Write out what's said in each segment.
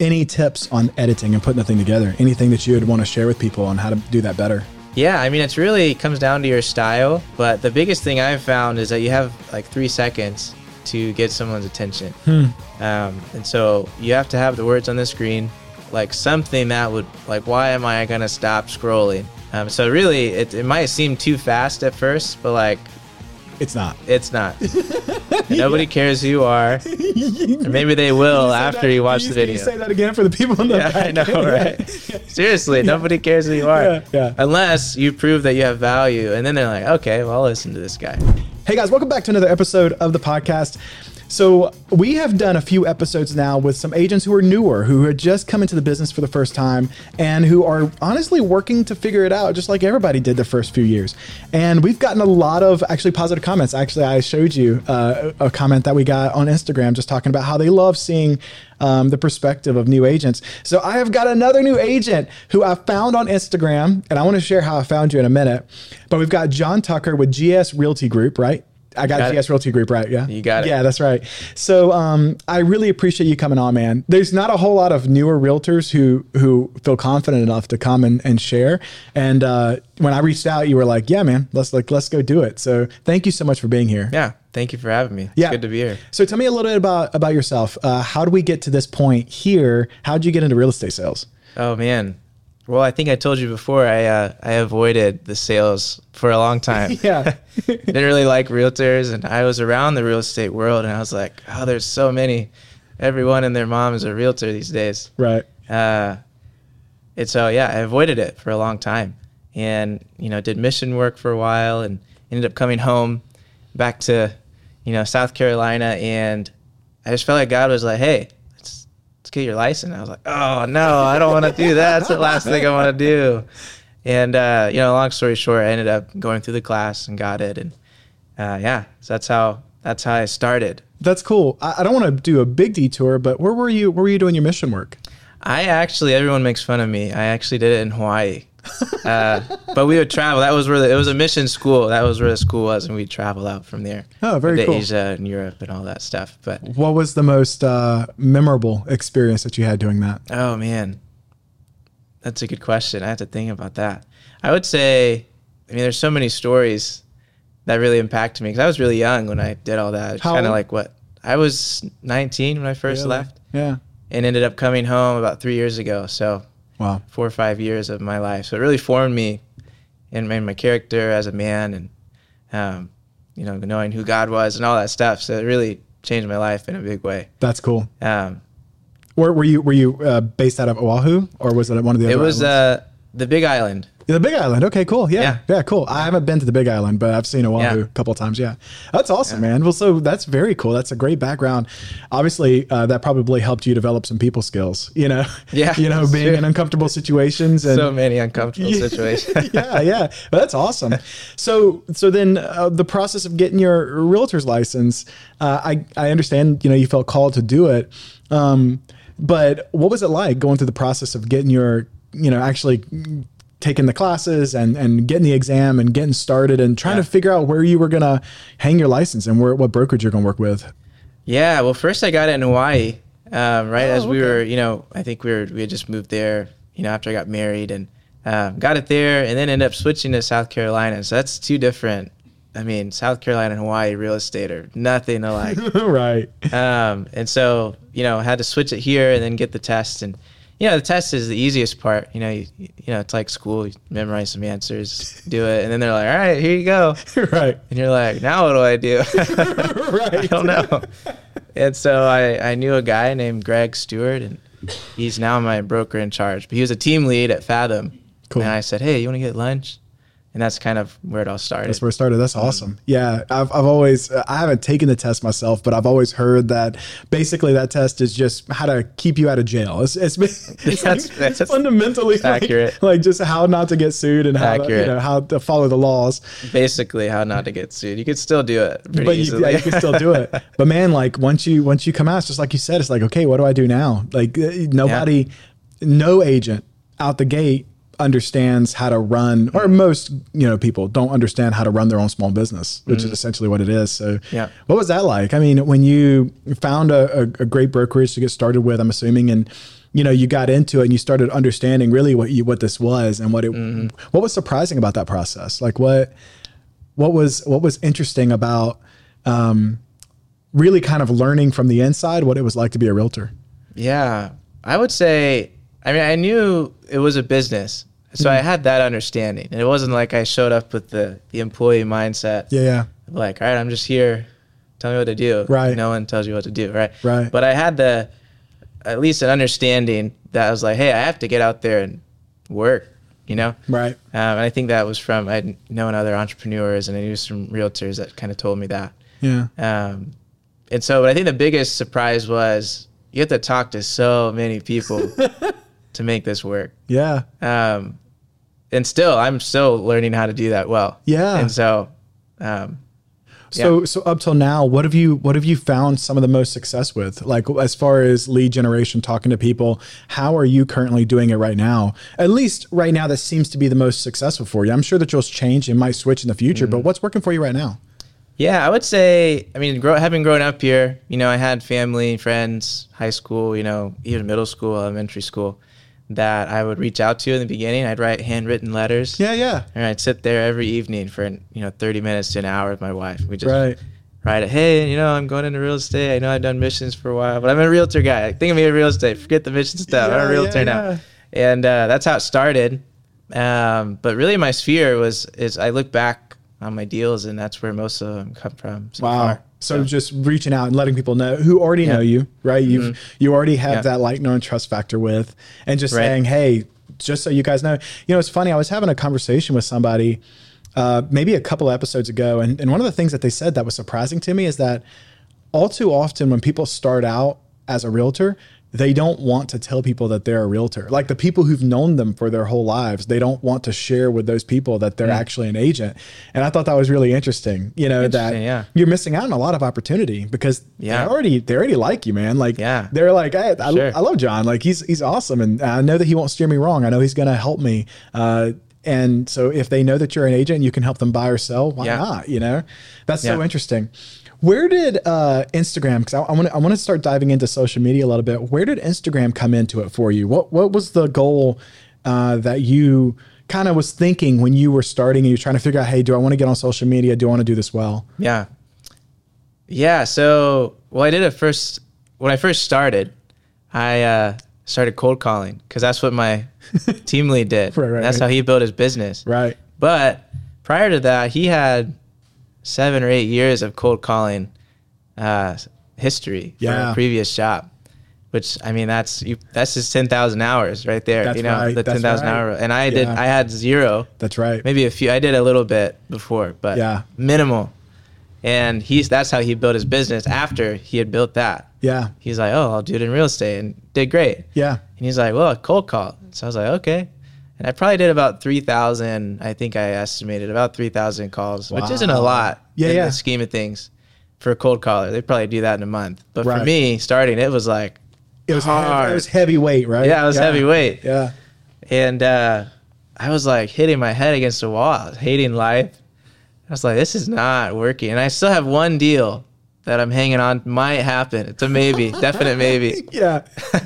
any tips on editing and putting the thing together? Anything that you would want to share with people on how to do that better? Yeah, I mean, it's really comes down to your style. But the biggest thing I've found is that you have like three seconds to get someone's attention. Um, and so you have to have the words on the screen, like something that would, like, why am I going to stop scrolling? Um, so really, it, it might seem too fast at first, but like, It's not. it's not. Nobody cares who you are. Or maybe they will after you watch the you video. say that again for the people in the Yeah, I know, right? Seriously, nobody cares who you are. Yeah, yeah. Unless you prove that you have value. And then they're like, okay, well, I'll listen to this guy. Hey guys, welcome back to another episode of the podcast. So, we have done a few episodes now with some agents who are newer, who had just come into the business for the first time, and who are honestly working to figure it out, just like everybody did the first few years. And we've gotten a lot of actually positive comments. Actually, I showed you uh, a comment that we got on Instagram just talking about how they love seeing um, the perspective of new agents. So, I have got another new agent who I found on Instagram, and I want to share how I found you in a minute. But we've got John Tucker with GS Realty Group, right? I got, Got. GS Realty Group, right? Yeah. You got it. Yeah, that's right. So um, I really appreciate you coming on, man. There's not a whole lot of newer realtors who who feel confident enough to come and, and share. And uh, when I reached out, you were like, "Yeah, man, let's like let's go do it." So thank you so much for being here. Yeah. Thank you for having me. It's Yeah. good to be here. So tell me a little bit about about yourself. Uh, how do we get to this point here? How did you get into real estate sales? Oh, man. Well, I think I told you before, I, uh, I avoided the sales for a long time. Yeah. Didn't really like realtors. And I was around the real estate world and I was like, oh, there's so many. Everyone and their mom is a realtor these days. right. uh, and so yeah, I avoided it for a long time, and you know did mission work for a while, and ended up coming home back to you know South Carolina, and I just felt like God was like, hey, let's get your license. I was like, oh no, I don't want to do that. That's the last thing I want to do. And uh, you know, long story short, I ended up going through the class and got it, and uh, yeah, so that's how that's how I started. That's cool. I, I don't want to do a big detour, but where were you? Where were you doing your mission work? I actually, everyone makes fun of me. I actually did it in Hawaii. Uh, but we would travel. That was where the, it was a mission school. That was where the school was, and we'd travel out from there. Oh, very to cool. Asia and Europe and all that stuff. But What was the most uh, memorable experience that you had doing that? oh man, that's a good question. I have to think about that. I would say, I mean, there's so many stories that really impacted me because I was really young when I did all that. Kind of like what I was 19 when I first Really? left, Yeah. and ended up coming home about three years ago. So Wow. four or five years of my life. So it really formed me and in my character as a man and, um, you know, knowing who God was and all that stuff. So it really changed my life in a big way. That's cool. Um, Where were you? Were you uh, based out of Oahu, or was it one of the? it other was uh, the Big Island. The Big Island. Okay, cool. Yeah, yeah, Yeah. cool. I haven't been to the Big Island, but I've seen Oahu Yeah. a couple of times. Yeah, that's awesome, man. Well, so that's very cool. That's a great background. Obviously, uh, that probably helped you develop some people skills. You know, Yeah, you know, being in uncomfortable situations and So many uncomfortable situations. yeah, yeah, but that's awesome. So, so then uh, the process of getting your realtor's license, uh, I I understand. You know, you felt called to do it, um, but what was it like going through the process of getting your, you know, actually taking the classes and and getting the exam and getting started and trying Yeah. to figure out where you were gonna hang your license and where what brokerage you're gonna work with. Yeah, well, first I got it in Hawaii, um, right as we okay. were, you know, I think we were we had just moved there, you know, after I got married, and um, got it there, and then ended up switching to South Carolina. So that's two different. I mean, South Carolina and Hawaii real estate are nothing alike. right. um, and so you know, had to switch it here and then get the test, and you know, the test is the easiest part. You know, you, you know, it's like school. You memorize some answers, do it, and then they're like, "All right, here you go." right. And you're like, now what do I do? Right. I don't know. And so I, I knew a guy named Greg Stewart, and he's now my broker in charge. But he was a team lead at Fathom. Cool. And I said, hey, you want to get lunch? And that's kind of where it all started. That's where it started. That's awesome. Yeah, I've, I've always I haven't taken the test myself, but I've always heard that basically that test is just how to keep you out of jail. It's it's, it's, That's- like that's fundamentally like, accurate. like just how not to get sued and how to, you know how to follow the laws. Basically, how not to get sued. You could still do it But you, yeah, you can still do it. But man, like once you once you come out, it's just like you said, it's like okay, what do I do now? Like uh, nobody, no agent out the gate understands how to run, or most you know people don't understand how to run their own small business, which is essentially what it is. So, Yeah. what was that like? I mean, when you found a, a, a great brokerage to get started with, I'm assuming, and you know you got into it and you started understanding really what you what this was and what it Mm-hmm. what was surprising about that process like what what was what was interesting about um, really kind of learning from the inside what it was like to be a realtor Yeah, I would say. I mean, I knew it was a business, so I had that understanding, and it wasn't like I showed up with the the employee mindset. yeah yeah Like, all right, I'm just here. Tell me what to do. Right. No one tells you what to do. Right. Right. But I had the at least an understanding that I was like, hey, I have to get out there and work. You know. right Um, and I think that was from I'd known other entrepreneurs and I knew some realtors that kind of told me that. yeah Um, and so, but I think the biggest surprise was you have to talk to so many people to make this work. yeah Um, and still, I'm still learning how to do that well. Yeah. And so, um, So so up till now, what have you what have you found some of the most success with? Like as far as lead generation, talking to people, how are you currently doing it right now? At least right now, that seems to be the most successful for you. I'm sure that you'll change and might switch in the future, Mm-hmm. but what's working for you right now? yeah, I would say, I mean, grow, having grown up here, you know, I had family, friends, high school, you know, even middle school, elementary school, that I would reach out to in the beginning. I'd write handwritten letters. Yeah, yeah, And I'd sit there every evening for, you know, 30 minutes to an hour with my wife. We just right. write it. Hey, you know, I'm going into real estate. I know I've done missions for a while, but I'm a realtor guy. Think of me a real estate. Forget the mission stuff. I'm Yeah, a realtor yeah, now. yeah. And uh, that's how it started. Um, but really, my sphere was is I look back on my deals, and that's where most of them come from. So Wow. far. So just reaching out and letting people know who already know you, right? You've you already have Mm-hmm. Yeah. that like known trust factor with, and just Right. saying, hey, just so you guys know, you know, it's funny. I was having a conversation with somebody, uh, maybe a couple episodes ago, and and one of the things that they said that was surprising to me is that all too often when people start out as a realtor. They don't want to tell people that they're a realtor. Like the people who've known them for their whole lives, they don't want to share with those people that they're actually an agent. And I thought that was really interesting. You know, that yeah. you're missing out on a lot of opportunity because Yeah. they already they already like you, man. Like Yeah. they're like, hey, I, Sure. I love John. Like he's he's awesome, and I know that he won't steer me wrong. I know he's going to help me. Uh, and so if they know that you're an agent, you can help them buy or sell. Why Yeah. not? You know, that's so interesting. Where did uh, Instagram? Because I want to I want to start diving into social media a little bit. Where did Instagram come into it for you? What what was the goal uh, that you kind of was thinking when you were starting and you're trying to figure out, hey, do I want to get on social media? Do I want to do this well? Yeah. Yeah. So, well, I did it first when I first started. I uh, started cold calling because that's what my team lead did. Right, right, that's right. how he built his business. Right. But prior to that, he had seven or eight years of cold calling uh, history Yeah. from a previous job. Which I mean, that's you, that's just ten thousand hours right there. That's you know, right, the that's ten thousand right. hour. And I did. I had zero That's right. maybe a few. I did a little bit before, but Yeah. minimal. And he's that's how he built his business. After he had built that, Yeah. he's like, "Oh, I'll do it in real estate," and did great. Yeah. And he's like, "Well, a cold call." So I was like, "Okay." And I probably did about three thousand. I think I estimated about three thousand calls, which isn't a lot Yeah, in yeah. the scheme of things for a cold caller. They probably do that in a month. But Right. for me, starting, it was like It was hard. It was heavyweight, right? yeah, it was heavyweight Yeah. and uh, I was like hitting my head against the wall, I was hating life. I was like, this is not working, and I still have one deal that I'm hanging on. Might happen. It's a maybe, definite maybe. Yeah.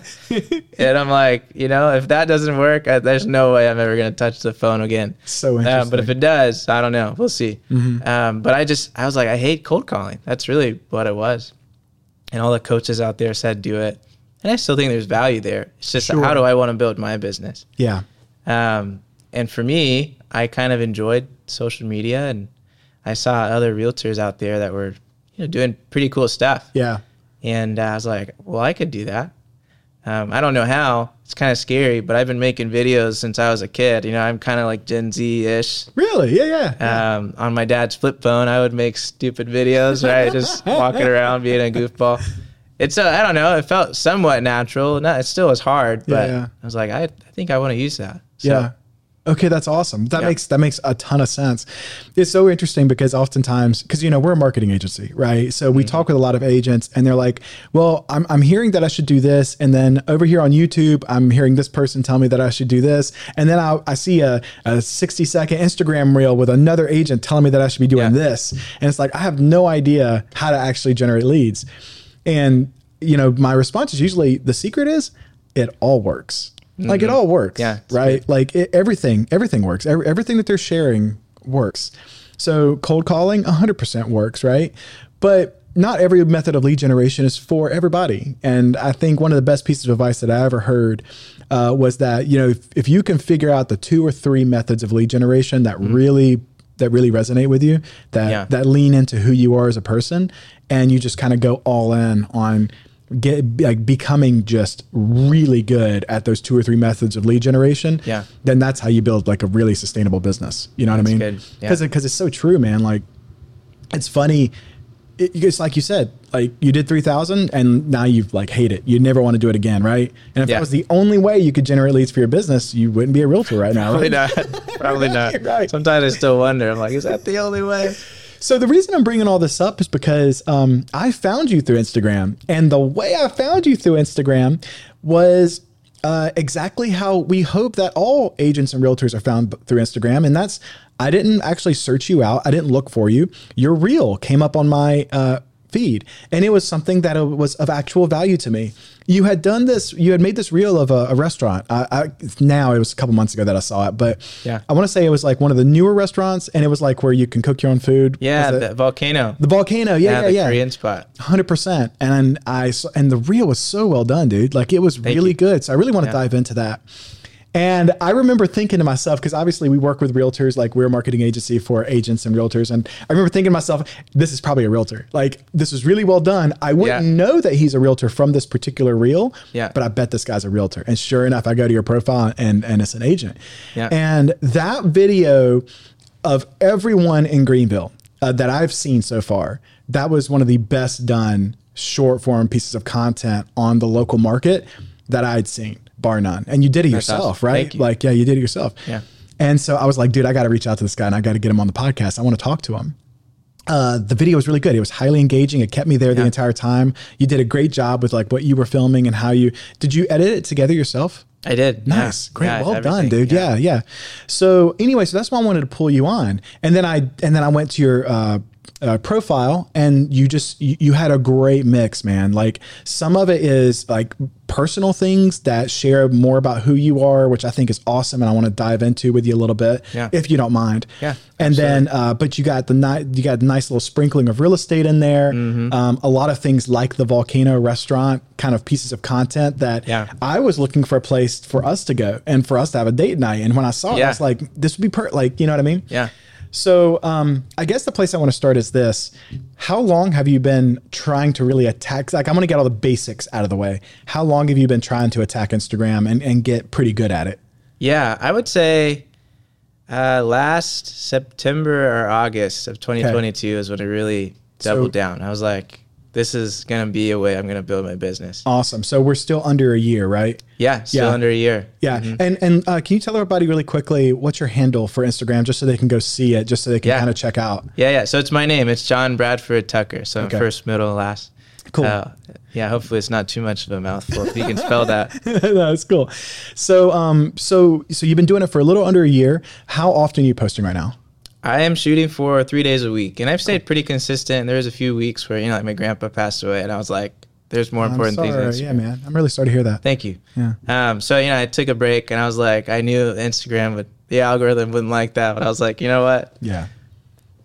And I'm like, you know, if that doesn't work, I, there's no way I'm ever gonna touch the phone again. so Um, interesting. Mm-hmm. but if it does, I don't know. We'll see. Um, but I just, I was like, I hate cold calling. That's really what it was. And all the coaches out there said do it, and I still think there's value there. It's just Sure. how do I want to build my business? yeah. Um, and for me, I kind of enjoyed social media, and I saw other realtors out there that were, you know, doing pretty cool stuff. Yeah. And uh, I was like, well, I could do that. Um, I don't know how. It's kind of scary, but I've been making videos since I was a kid. You know, I'm kind of like Gen Z ish. Really? Yeah. Yeah. yeah. Um, on my dad's flip phone, I would make stupid videos, right? Just walking around being a goofball. It's uh, I don't know. It felt somewhat natural. No, it still was hard, but Yeah, yeah. I was like, I, I think I want to use that. So, yeah. Okay, that's awesome. That Yeah. makes that makes a ton of sense. It's so interesting because oftentimes, because you know we're a marketing agency, right? So Mm-hmm. we talk with a lot of agents, and they're like, "Well, I'm I'm hearing that I should do this, and then over here on YouTube, I'm hearing this person tell me that I should do this, and then I, I see a, a 60 second Instagram reel with another agent telling me that I should be doing Yeah. this, and it's like I have no idea how to actually generate leads, and you know my response is usually the secret is it all works. Like it all works. Yeah, Right. Like it, everything, everything works. Every, everything that they're sharing works. So cold calling 100% works. Right. But not every method of lead generation is for everybody. And I think one of the best pieces of advice that I ever heard uh, was that, you know, if, if you can figure out the two or three methods of lead generation that really that really resonate with you, that Yeah. that lean into who you are as a person, and you just kind of go all in on get like becoming just really good at those two or three methods of lead generation. Yeah. Then that's how you build like a really sustainable business. You know what I mean? good. Yeah. Because because it's so true, man. Like it's funny. It, it's like you said, like you did 3000 and now you've like hate it. You never want to do it again. Right. And if Yeah. that was the only way you could generate leads for your business, you wouldn't be a realtor right now. Probably Right? not. Probably not. Right. Sometimes I still wonder. I'm like, is that the only way? So the reason I'm bringing all this up is because um, I found you through Instagram, and the way I found you through Instagram was uh, exactly how we hope that all agents and realtors are found through Instagram, and that's I didn't actually search you out, I didn't look for you. Your reel came up on my uh, feed, and it was something that was of actual value to me. You had done this, you had made this reel of a, a restaurant. I, I, now it was a couple months ago that I saw it, but Yeah. I want to say it was like one of the newer restaurants, and it was like where you can cook your own food. Yeah, the volcano. the volcano, yeah, yeah, the yeah, Korean spot. hundred percent. And I and the reel was so well done, dude. Like it was really you. good. So I really want to Yeah. dive into that. And I remember thinking to myself, because obviously we work with realtors, like we're a marketing agency for agents and realtors. And I remember thinking to myself, this is probably a realtor. Like this is really well done. I wouldn't Yeah. know that he's a realtor from this particular reel, Yeah. but I bet this guy's a realtor. And sure enough, I go to your profile and, and it's an agent. Yeah. And that video of everyone in Greenville uh, that I've seen so far, that was one of the best done short form pieces of content on the local market that I'd seen, bar none. And you did it That's yourself, awesome. right? You. Like, yeah, you did it yourself. Yeah. And so I was like, dude, I got to reach out to this guy and I got to get him on the podcast. I want to talk to him. Uh, the video was really good. It was highly engaging. It kept me there the entire time. You did a great job with like what you were filming and how you did. You edit it together yourself? I did. yeah. Nice. Great. Yeah, well done, dude. Yeah. yeah. So anyway, so that's why I wanted to pull you on. And then I and then I went to your uh, uh, profile and you just you, you had a great mix, man. Like some of it is like personal things that share more about who you are, which I think is awesome and I want to dive into with you a little bit Yeah. if you don't mind. Yeah, And then uh, but you got the ni- you got a nice little sprinkling of real estate in there. Mm-hmm. Um, a lot of things like the volcano restaurant kind of pieces of content that Yeah. I was looking for a place for us to go and for us to have a date night. And when I saw it, I was like, this would be per like, you know what I mean? Yeah. So um, I guess the place I want to start is this. How long have you been trying to really attack? Like, I'm going to get all the basics out of the way. How long have you been trying to attack Instagram and, and get pretty good at it? Yeah, I would say uh, last September or August of 2022 is when I really doubled So- down. I was like, this is going to be a way I'm going to build my business. Awesome. So we're still under a year, right? Yeah, still Yeah. under a year. Yeah. And and uh, can you tell everybody really quickly what's your handle for Instagram just so they can go see it, just so they can Yeah. kind of check out? Yeah, yeah. So it's my name. It's John Bradford Tucker. So Okay. first, middle, last. Cool. Uh, yeah, hopefully it's not too much of a mouthful. If you can spell that. That's cool. So um so so you've been doing it for a little under a year. How often are you posting right now? I am shooting for three days a week, and I've stayed pretty consistent. There was a few weeks where you know, like my grandpa passed away, and I was like, "There's more important I'm things." sorry. Instagram. Yeah, man. I'm really sorry to hear that. Thank you. Yeah. Um, so you know, I took a break, and I was like, I knew Instagram would, the algorithm wouldn't like that, but I was like, you know what, Yeah.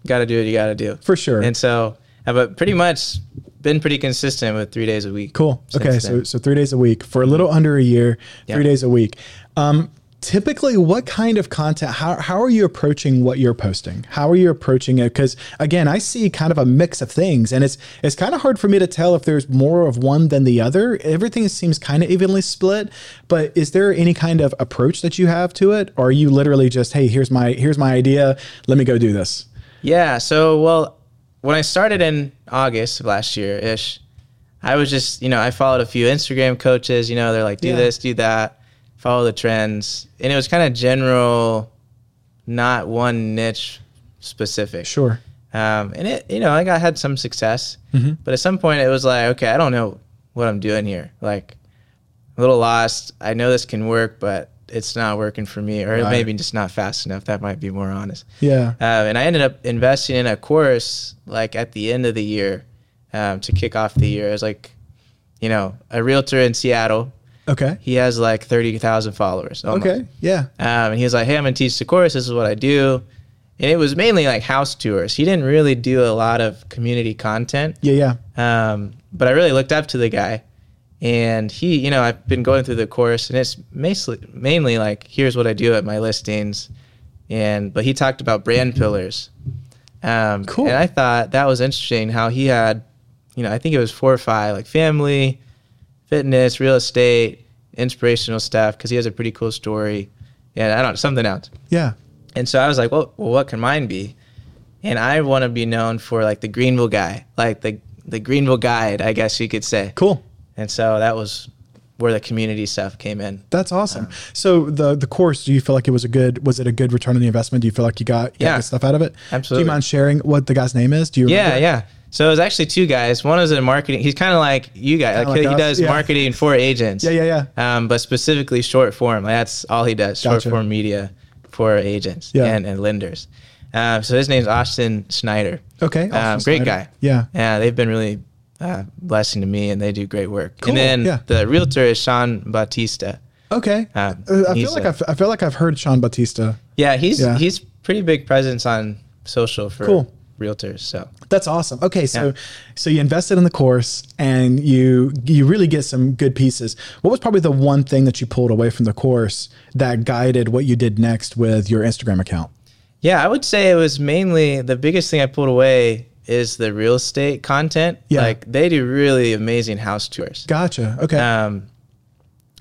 got to do what you got to do. For sure. And so, uh, but pretty much been pretty consistent with three days a week. Cool. Okay, so so three days a week for a little under a year, Yeah. three days a week. Um, typically, what kind of content? How how are you approaching what you're posting? How are you approaching it? Because again, I see kind of a mix of things, and it's it's kind of hard for me to tell if there's more of one than the other. Everything seems kind of evenly split. But is there any kind of approach that you have to it, or are you literally just, hey, here's my here's my idea, let me go do this? Yeah. So, well, when I started in August of last year ish, I was just, you know, I followed a few Instagram coaches, you know, they're like, do Yeah. this, do that, follow the trends. And it was kind of general, not one niche specific. Sure. Um, and it, you know, like I had some success, Mm-hmm. but at some point it was like, okay, I don't know what I'm doing here. Like, a little lost. I know this can work, but it's not working for me, or Right. maybe just not fast enough. That might be more honest. Yeah. Uh, and I ended up investing in a course like at the end of the year um, to kick off the year. It was like, you know, a realtor in Seattle Okay. He has like thirty thousand followers. almost. Okay. Yeah. Um, and he was like, "Hey, I'm gonna teach the course. This is what I do." And it was mainly like house tours. He didn't really do a lot of community content. Yeah. Yeah. Um, but I really looked up to the guy, and he, you know, I've been going through the course, and it's mainly mainly like, here's what I do at my listings, and but he talked about brand pillars. Um, Cool. And I thought that was interesting how he had, you know, I think it was four or five, like family, fitness, real estate, inspirational stuff, because he has a pretty cool story, and I don't know something else. Yeah. And so I was like, well, well what can mine be? And I want to be known for like the Greenville guy, like the the Greenville guide, I guess you could say. Cool. And so that was where the community stuff came in. That's awesome. Uh, so the the course, do you feel like it was a good? Was it a good return on the investment? Do you feel like you got, got Yeah. good stuff out of it? Absolutely. Do you mind sharing what the guy's name is? Do you? Yeah, yeah. So it was actually two guys. One was in marketing. He's kind of like you guys. Like, like he us, does yeah. marketing for agents. Yeah. Yeah. Yeah. Um, but specifically short form. Like that's all he does. Short Gotcha. form media for agents Yeah. and, and lenders. Um, so his name's Austin Schneider. Okay. Um, great Snyder. guy. Yeah. Yeah, they've been really uh, blessing to me, and they do great work. Cool, And then yeah. the realtor is Sean Batista. Okay. Um, Uh, I feel like a- I've, I feel like I've heard Sean Batista. Yeah, he's Yeah. he's pretty big presence on social for Cool. Realtors. So That's awesome. Okay, so Yeah. so you invested in the course and you you really get some good pieces. What was probably the one thing that you pulled away from the course that guided what you did next with your Instagram account? yeah, I would say it was mainly the biggest thing I pulled away is the real estate content. Yeah. Like they do really amazing house tours. Gotcha. Okay. Um,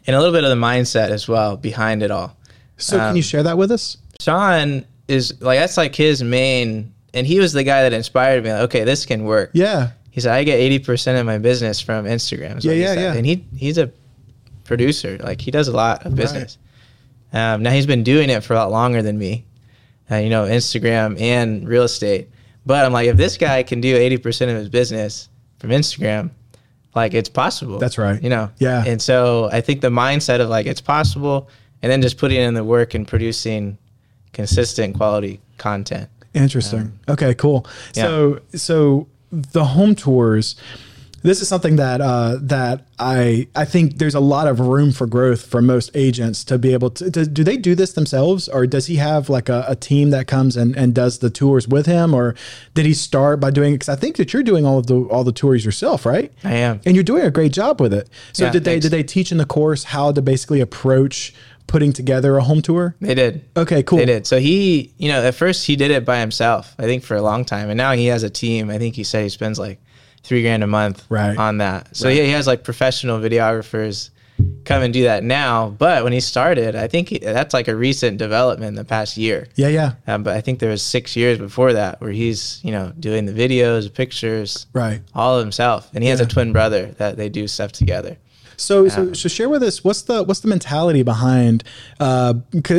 and a little bit of the mindset as well behind it all. so can um, you share that with us? Sean is like that's like his main, and he was the guy that inspired me. Like, okay, this can work. Yeah. He said, I get eighty percent of my business from Instagram. Yeah, yeah, yeah. And he he's a producer. Like he does a lot of business. Um, now he's been doing it for a lot longer than me. Uh, you know, Instagram and real estate. But I'm like, if this guy can do eighty percent of his business from Instagram, like it's possible. That's right. You know. Yeah. And so I think the mindset of like it's possible, and then just putting in the work and producing consistent quality content. Interesting. okay, cool. So so the home tours this is something that uh, that I I think there's a lot of room for growth for most agents to be able to. to do they do this themselves, or does he have like a, a team that comes and, and does the tours with him, or did he start by doing? it? Because I think that you're doing all of the all the tours yourself, right? I am. and you're doing a great job with it. So Yeah, did they thanks. did they teach in the course how to basically approach putting together a home tour? They did. Okay, cool. They did. So he, you know, at first he did it by himself, I think for a long time. And now he has a team. I think he said he spends like three grand a month Right. on that. So yeah, he has like professional videographers come and do that now. But when he started, I think he, that's like a recent development in the past year. Yeah, yeah, Um, but I think there was six years before that where he's, you know, doing the videos, pictures, right. all of himself. And he has a twin brother that they do stuff together. So, so, so share with us what's the what's the mentality behind? Uh,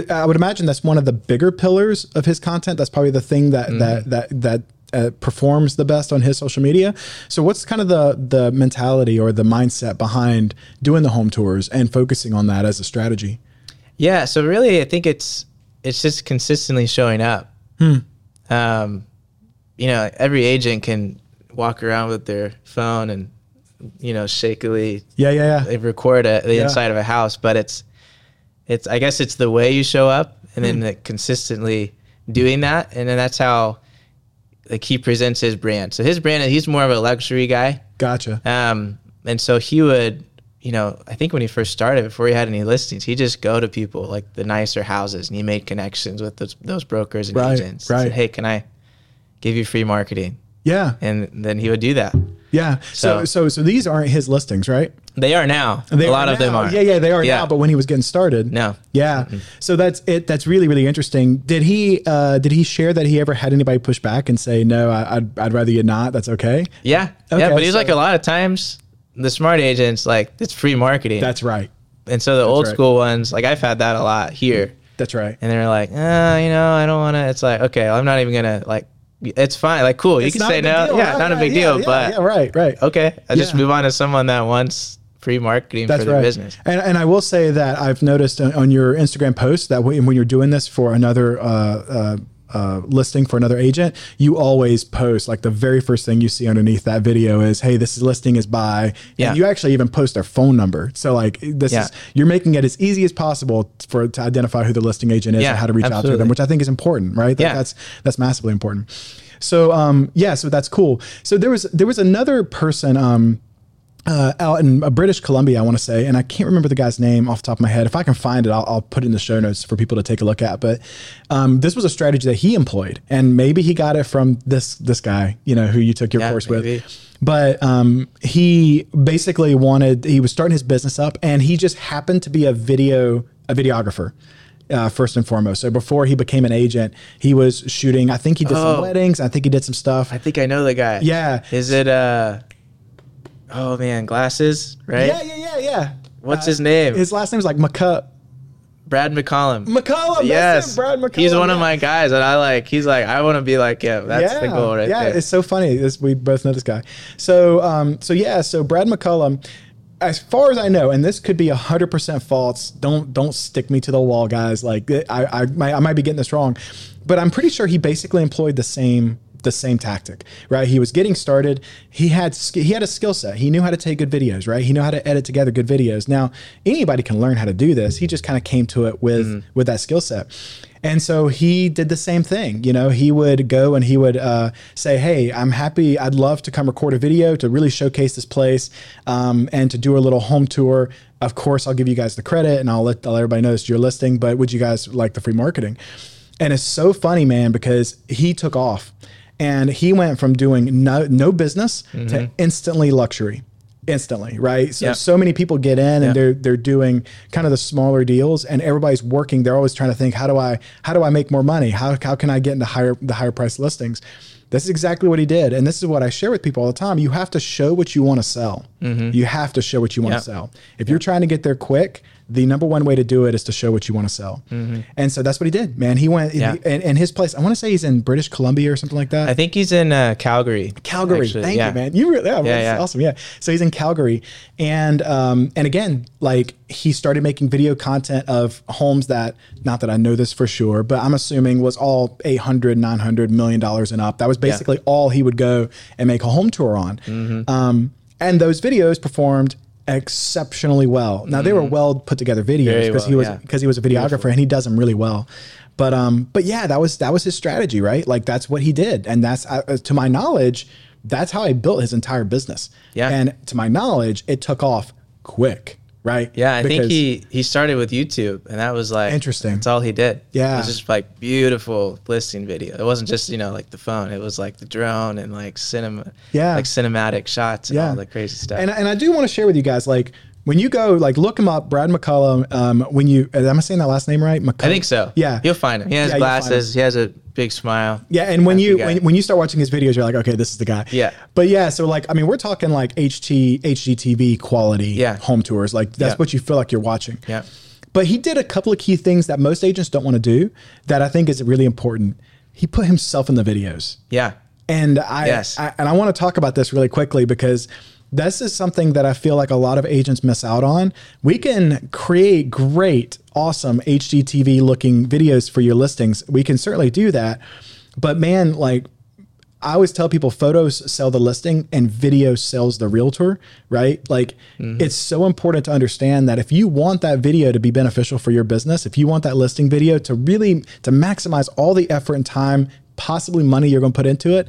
I would imagine that's one of the bigger pillars of his content. That's probably the thing that that that that uh, performs the best on his social media. So, what's kind of the the mentality or the mindset behind doing the home tours and focusing on that as a strategy? Yeah, so really, I think it's it's just consistently showing up. Um, you know, every agent can walk around with their phone and you know shakily Yeah, yeah, yeah. they record a, the Yeah. inside of a house, but it's it's I guess it's the way you show up and then the consistently doing that, and then that's how like he presents his brand. So his brand, he's more of a luxury guy. Gotcha. Um, and so he would, you know, I think when he first started, before he had any listings, he'd just go to people like the nicer houses and he made connections with those, those brokers and Right, agents. right. Said, hey, can I give you free marketing? Yeah, And then he would do that. Yeah. So, So- so, so these aren't his listings, right? They are now. They a lot of them are. Yeah, yeah, they are Yeah. now. But when he was getting started, No. Yeah. So that's it. That's really really interesting. Did he uh, did he share that he ever had anybody push back and say no? I, I'd I'd rather you not. That's okay. Yeah. Okay, yeah. But he's like a lot of times the smart agents, like it's free marketing. That's right. and so the old right. school ones, like I've had that a lot here. That's right. and they're like, uh, you know, I don't want to. It's like, okay, I'm not even gonna like. It's fine. Like, cool. You It's can say no. deal, yeah, right, not a big yeah, deal. yeah, but yeah, right, right. okay, I just move on to someone that wants free marketing That's for their right. business. And, and I will say that I've noticed on, on your Instagram post that when, when you're doing this for another uh, uh, a listing for another agent, you always post like the very first thing you see underneath that video is, "Hey, this listing is by," Yeah. and you actually even post their phone number. So like this Yeah. is you're making it as easy as possible for to identify who the listing agent is Yeah, and how to reach out to them, which I think is important, right? That- Yeah. that's that's massively important. So um, yeah, so that's cool. So there was there was another person um, uh, out in uh, British Columbia, I want to say, and I can't remember the guy's name off the top of my head. If I can find it, I'll, I'll put it in the show notes for people to take a look at. But um, this was a strategy that he employed, and maybe he got it from this this guy, you know, who you took your Yeah, course maybe. with. But um, he basically wanted he was starting his business up, and he just happened to be a video a videographer. Uh, first and foremost. So before he became an agent, he was shooting. I think he did some Oh. weddings. I think he did some stuff. I think I know the guy. Yeah. Is it uh? Oh man, glasses, right? Yeah, yeah, yeah, yeah. What's Uh, his name? His last name is like McCup. Brad McCollum. McCollum. yes, Brad McCollum. he's one of my guys, and I like. He's like, I want to be like him. That's the goal, right yeah, there. it's so funny. This, we both know this guy. So, um, so yeah, so Brad McCullum, as far as I know, and this could be hundred percent false. Don't don't stick me to the wall, guys. Like I I might, I might be getting this wrong, but I'm pretty sure he basically employed the same the same tactic, right? He was getting started. He had he had a skill set. He knew how to take good videos, right? He knew how to edit together good videos. Now anybody can learn how to do this. He just kind of came to it with with that skill set. And so he did the same thing. You know, he would go and he would uh, say, "Hey, I'm happy. I'd love to come record a video to really showcase this place um, and to do a little home tour. Of course, I'll give you guys the credit and I'll let, I'll let everybody know it's your listing. But would you guys like the free marketing?" And it's so funny, man, because he took off and he went from doing no, no business to mm-hmm. instantly luxury. Instantly, right? So Yeah. so many people get in and Yeah. they're they're doing kind of the smaller deals and everybody's working. They're always trying to think, how do I how do I make more money? How how can I get into higher the higher price listings? This is exactly what he did. And this is what I share with people all the time. You have to show what you want to sell. Mm-hmm. You have to show what you want Yeah. to sell. If you're trying to get there quick, the number one way to do it is to show what you want to sell. And so that's what he did, man. He went Yeah. and, and his place, I want to say he's in British Columbia or something like that. I think he's in uh, Calgary. Calgary. actually. Thank Yeah. you, man. You really, yeah, that's yeah. awesome. Yeah. So he's in Calgary, and um, and again, like he started making video content of homes that, not that I know this for sure, but I'm assuming was all 800, 900 million dollars and up. That was basically all he would go and make a home tour on. Mm-hmm. Um, and those videos performed exceptionally well. Now they were well put together videos Mm-hmm. Because he well, was yeah. because he was a videographer and he does them really well. But um, but yeah, that was that was his strategy, right? Like that's what he did, and that's uh, to my knowledge, that's how I built his entire business. Yeah. and to my knowledge, it took off quick, right? Yeah, I think he he started with YouTube, and that was like Interesting. That's all he did. Yeah. it was just like beautiful listing video. It wasn't just you know like the phone. It was like the drone and like cinema. Yeah. like cinematic shots and Yeah. all the crazy stuff. And, and I do want to share with you guys, like when you go, like look him up, Brad McCullum. Um, when you, am I saying that last name right? McCullum. I think so. Yeah, you'll find him. He has Yeah, glasses. He has a big smile. Yeah, and when you when, when you start watching his videos, you're like, okay, this is the guy. Yeah. But yeah, so like, I mean, we're talking like HT HGTV quality Yeah. home tours. Like that's Yeah. what you feel like you're watching. Yeah. But he did a couple of key things that most agents don't want to do that I think is really important. He put himself in the videos. Yeah, And I, Yes. I and I want to talk about this really quickly because this is something that I feel like a lot of agents miss out on. We can create great, awesome HGTV looking videos for your listings. We can certainly do that. But man, like I always tell people photos sell the listing and video sells the realtor, right? Like mm-hmm. it's so important to understand that if you want that video to be beneficial for your business, if you want that listing video to really to maximize all the effort and time, possibly money you're going to put into it,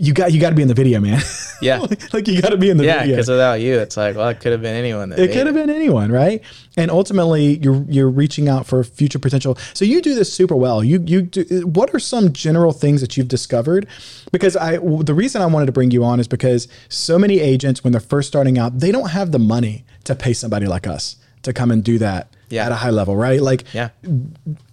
you got you got to be in the video, man. Yeah. like you got to be in the yeah. video. Because without you, it's like, well, it could have been anyone. That It could have been anyone, right? And ultimately, you're you're reaching out for future potential. So you do this super well. You you do, what are some general things that you've discovered? Because I the reason I wanted to bring you on is because so many agents when they're first starting out, they don't have the money to pay somebody like us to come and do that Yeah. at a high level, right? Like Yeah.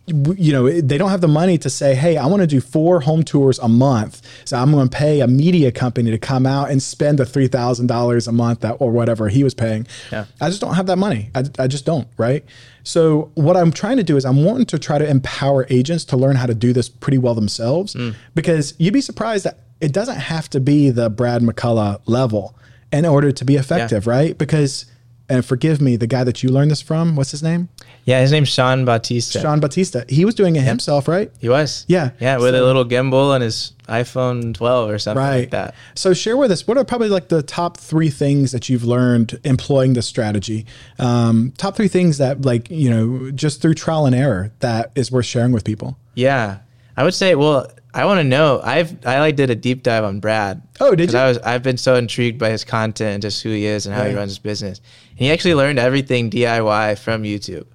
You know, they don't have the money to say, hey, I want to do four home tours a month. So I'm going to pay a media company to come out and spend the $3,000 a month that, or whatever he was paying. Yeah. I just don't have that money. I, I just don't, right? So what I'm trying to do is I'm wanting to try to empower agents to learn how to do this pretty well themselves mm. because you'd be surprised that it doesn't have to be the Brad McCullough level in order to be effective, right? Because and forgive me, the guy that you learned this from, what's his name? Yeah, his name's Sean Bautista. Sean Batista. He was doing it himself, right? He was. Yeah. Yeah, with So- a little gimbal and his iPhone 12 or something Right. like that. So share with us what are probably like the top three things that you've learned employing this strategy. Um, top three things that like you know just through trial and error that is worth sharing with people. Yeah. I would say, well, I want to know. I've I like did a deep dive on Brad. Oh, did you? I was I've been so intrigued by his content and just who he is and how he runs his business. He actually learned everything DIY from YouTube.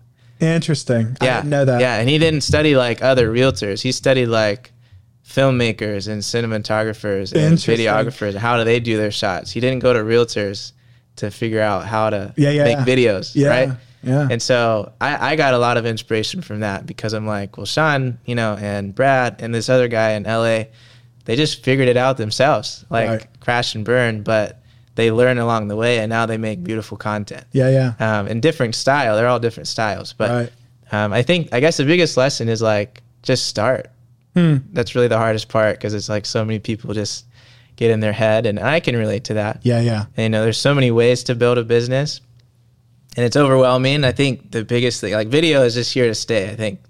Interesting. I Yeah. didn't know that. Yeah, and he didn't study like other realtors. He studied like filmmakers and cinematographers and videographers. How do they do their shots? He didn't go to realtors to figure out how to Yeah, yeah, make videos, Yeah, right? yeah. And so I, I got a lot of inspiration from that because I'm like, well, Sean, you know, and Brad and this other guy in LA, they just figured it out themselves, like Right. crash and burn, but they learn along the way and now they make beautiful content Yeah, yeah. um, in different style. They're all different styles, but Right. um, I think I guess the biggest lesson is like just start. Hmm. That's really the hardest part because it's like so many people just get in their head, and I can relate to that. Yeah, yeah. And, you know, there's so many ways to build a business, and it's overwhelming. I think the biggest thing, like video, is just here to stay. I think,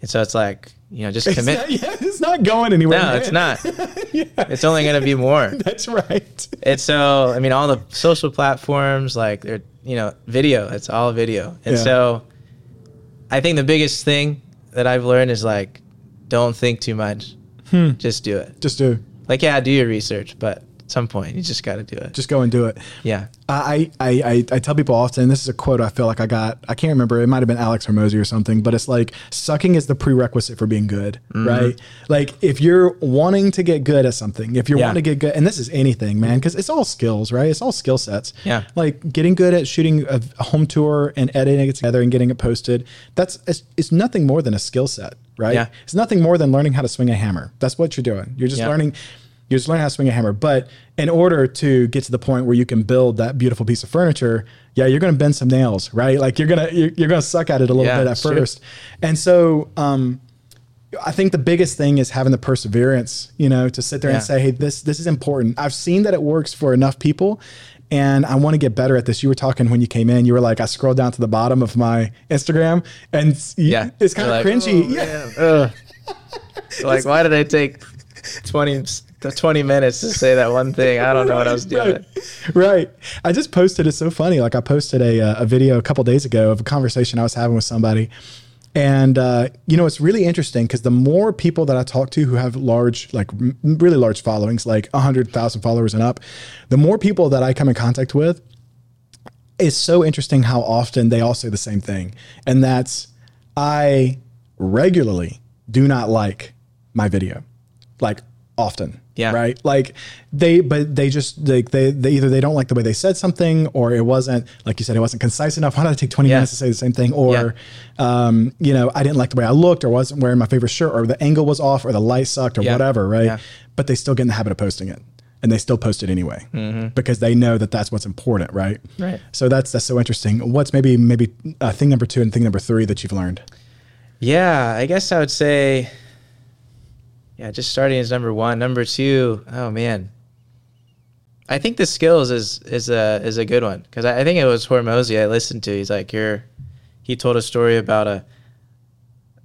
and so it's like you know, just commit. not, yeah, not going anywhere. no, it's not. yeah, It's only going to be more. that's right. And so I mean all the social platforms like they're you know video it's all video and Yeah. so I think the biggest thing that I've learned is like don't think too much Hmm. just do it Just do. like yeah do your research but some point you just got to do it Just go and do it. yeah I, I, I, I tell people often, this is a quote I feel like I got, I can't remember, it might have been Alex Hormozi or something, but it's like sucking is the prerequisite for being good, Mm-hmm. right? Like if you're wanting to get good at something, if you Yeah. want to get good, and this is anything, man, because it's all skills, right? It's all skill sets. Yeah. Like getting good at shooting a, a home tour and editing it together and getting it posted, that's, it's, it's nothing more than a skill set, right? Yeah. It's nothing more than learning how to swing a hammer. That's what you're doing. You're just Yeah. learning you're just learning how to swing a hammer. But in order to get to the point where you can build that beautiful piece of furniture, yeah, you're going to bend some nails, right? Like you're gonna you're, you're gonna suck at it a little Yeah, bit at it's true. first. And so, um, I think the biggest thing is having the perseverance, you know, to sit there Yeah. and say, "Hey, this this is important." I've seen that it works for enough people, and I want to get better at this. You were talking when you came in. You were like, "I scrolled down to the bottom of my Instagram, and yeah it's kind of You're like, cringy." "Oh, yeah, like why did I take 20 the 20 minutes to say that one thing I don't know what I was doing Right. right. I just posted. It's so funny. Like I posted a uh, a video a couple days ago of a conversation I was having with somebody, and uh, you know it's really interesting because the more people that I talk to who have large, like m- really large followings, like hundred thousand followers and up, the more people that I come in contact with, it's so interesting how often they all say the same thing, and that's I regularly do not like my video, like often. Yeah. Right. Like they, but they just like they, they either they don't like the way they said something, or it wasn't like you said, it wasn't concise enough. Why did I take twenty Yeah. minutes to say the same thing? Or, um, you know, I didn't like the way I looked, or wasn't wearing my favorite shirt, or the angle was off, or the light sucked, or Yeah. whatever. Right. Yeah. But they still get in the habit of posting it, and they still post it anyway because they know that that's what's important. Right. Mm-hmm. Right. So that's that's so interesting. What's maybe maybe uh, thing number two and thing number three that you've learned? Yeah, I guess I would say, yeah, just starting is number one. Number two, oh man, I think the skills is is a is a good one because I, I think it was Hormozi I listened to. He's like, you're, he told a story about a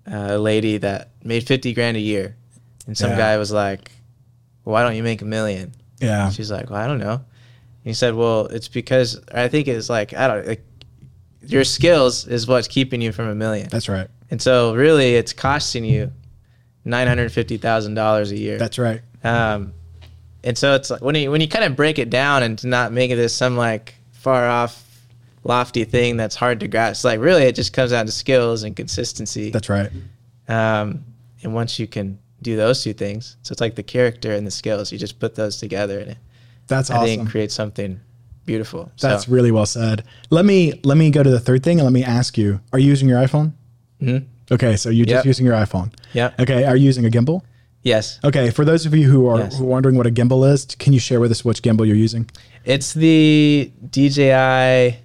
a lady that made fifty grand a year, and some Yeah. guy was like, well, why don't you make a million? Yeah. She's like, well, I don't know. And he said, well, it's because I think it's like I don't like your skills is what's keeping you from a million. That's right. And so really it's costing you nine hundred fifty thousand dollars a year. That's right. um and so it's like when you when you kind of break it down and to not make it this some like far off lofty thing that's hard to grasp. Like really it just comes down to skills and consistency. That's right. um and once you can do those two things, so it's like the character and the skills, you just put those together and it That's I awesome. think creates something beautiful. That's so, really well said. Let me let me go to the third thing and let me ask you: Are you using your iPhone? Mhm. Okay, so you're just Yep. using your iPhone. Yeah. Okay, are you using a gimbal? yes. Okay, for those of you who are, Yes. who are wondering what a gimbal is, can you share with us which gimbal you're using? It's the DJI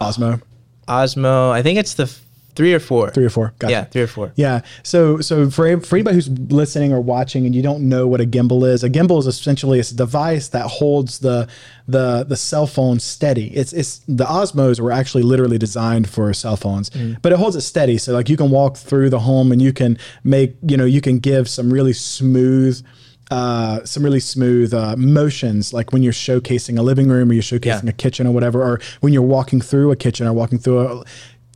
Osmo. Osmo. I think it's the f- three or four. Three or four. Gotcha. Yeah, three or four. Yeah. So, so for for anybody who's listening or watching and you don't know what a gimbal is, a gimbal is essentially a device that holds the the the cell phone steady. It's it's the Osmos were actually literally designed for cell phones, but it holds it steady. So like you can walk through the home and you can make you know you can give some really smooth. Uh, some really smooth uh, motions, like when you're showcasing a living room or you're showcasing Yeah. a kitchen or whatever, or when you're walking through a kitchen or walking through a,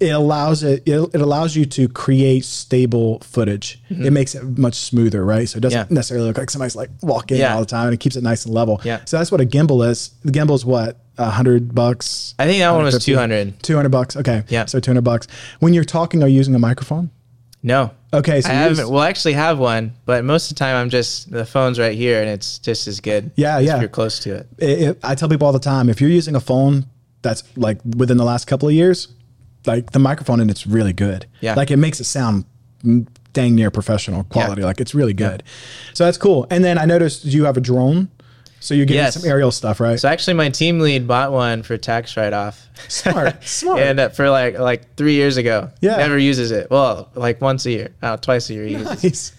it allows it, it it allows you to create stable footage. Mm-hmm. It makes it much smoother, right? So it doesn't Yeah. necessarily look like somebody's like walking Yeah. all the time and it keeps it nice and level. Yeah. So that's what a gimbal is. The gimbal is what? A hundred bucks? I think that one was two hundred. 200 bucks. Okay. Yeah. So 200 bucks. When you're talking, are you using a microphone? No. Okay. So I haven't. use- Well, actually have one, but most of the time I'm just the phone's right here, and it's just as good. Yeah, as yeah. If you're close to it. it, it- I tell people all the time if you're using a phone that's like within the last couple of years, like the microphone and it's really good. Yeah. Like it makes it sound dang near professional quality. Like it's really good. So that's cool. And then I noticed you have a drone. So you're getting Yes. some aerial stuff, right? So actually, my team lead bought one for tax write-off. Smart, smart. and uh, for like like three years ago. Yeah. Never uses it. Well, like once a year, uh, twice a year he uses. it. nice.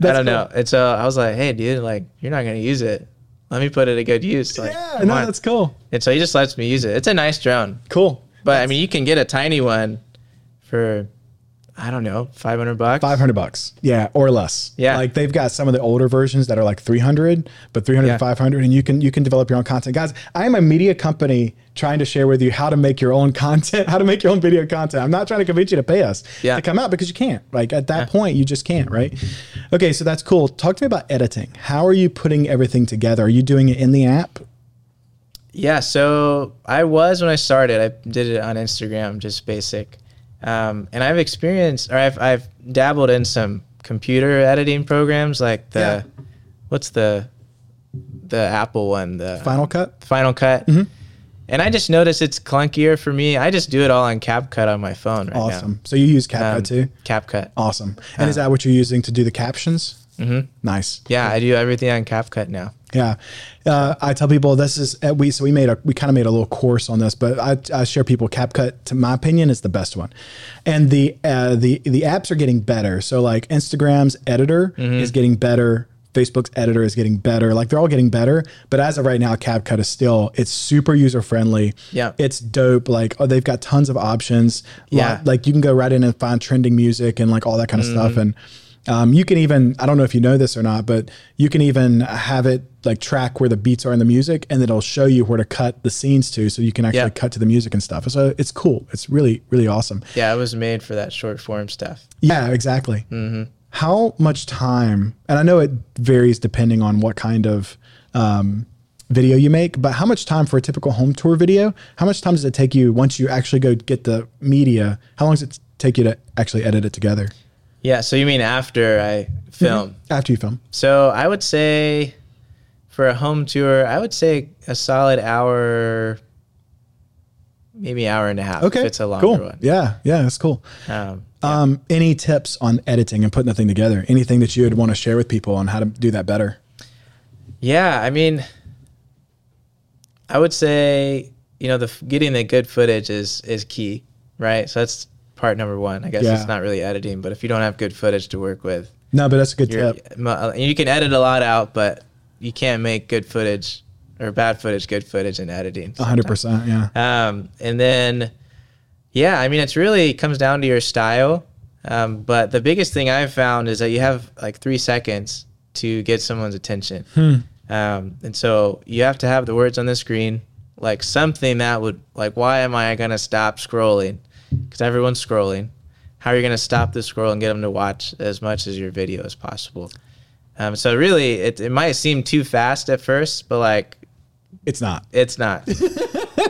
I don't cool. know. And so I was like, hey, dude, like you're not gonna use it. Let me put it to good use. Like, Yeah, no, on. that's cool. And so he just lets me use it. It's a nice drone, Cool. But I mean, you can get a tiny one for, I don't know, five hundred bucks. 500 bucks. Yeah, or less. Yeah. Like they've got some of the older versions that are like 300, but 300 Yeah. 500 and you can you can develop your own content. Guys, I am a media company trying to share with you how to make your own content, how to make your own video content. I'm not trying to convince you to pay us Yeah. to come out because you can't. Like at that point, you just can't, right? Okay, so that's cool. Talk to me about editing. How are you putting everything together? Are you doing it in the app? Yeah, so I was when I started. I did it on Instagram, just basic, um, and I've experienced, or I've I've dabbled in some computer editing programs like the, Yeah. what's the, the Apple one, the Final Cut? Final Cut, Mm-hmm. and I just noticed it's clunkier for me. I just do it all on CapCut on my phone right Awesome. So you use now. CapCut Um, too? CapCut. Awesome. And is that what you're using to do the captions? Mm-hmm. Nice. Yeah, I do everything on CapCut now. Yeah, uh, I tell people this is uh, we so we made a we kind of made a little course on this, but I, I share people CapCut. To my opinion, is the best one, and the uh, the the apps are getting better. So like Instagram's editor Mm-hmm. is getting better. Facebook's editor is getting better. Like they're all getting better. But as of right now, CapCut is still it's super user friendly. Yeah. it's dope. Like oh, they've got tons of options. Yeah. Lot- like you can go right in and find trending music and like all that kind of Mm-hmm. stuff. And um, you can even I don't know if you know this or not, but you can even have it like track where the beats are in the music, and it'll show you where to cut the scenes to, so you can actually Yeah. cut to the music and stuff. So it's cool. It's really really awesome. Yeah, it was made for that short form stuff. Yeah, exactly. Mm-hmm. How much time? And I know it varies depending on what kind of um, video you make, but how much time for a typical home tour video? How much time does it take you once you actually go get the media? How long does it take you to actually edit it together Yeah, so you mean after I film? after you film? So I would say for a home tour, I would say a solid hour, maybe an hour and a half. Okay, if it's a longer cool. one. Yeah, yeah, that's cool. Um, Um, any tips on editing and putting the thing together? Anything that you would want to share with people on how to do that better? yeah, I mean, I would say you know the getting the good footage is is key, right? So that's part number one. I guess Yeah. it's not really editing, but if you don't have good footage to work with, No, but that's a good tip. you can edit a lot out, but you can't make good footage or bad footage good footage in editing. A hundred percent, Yeah. Um, and then, yeah, I mean, it's really comes down to your style. Um, but the biggest thing I've found is that you have like three seconds to get someone's attention. Um, and so you have to have the words on the screen, like something that would, like, why am I going to stop scrolling? Because everyone's scrolling. How are you going to stop the scroll and get them to watch as much as your video as possible? Um, so really, it, it might seem too fast at first, but like It's not. it's not.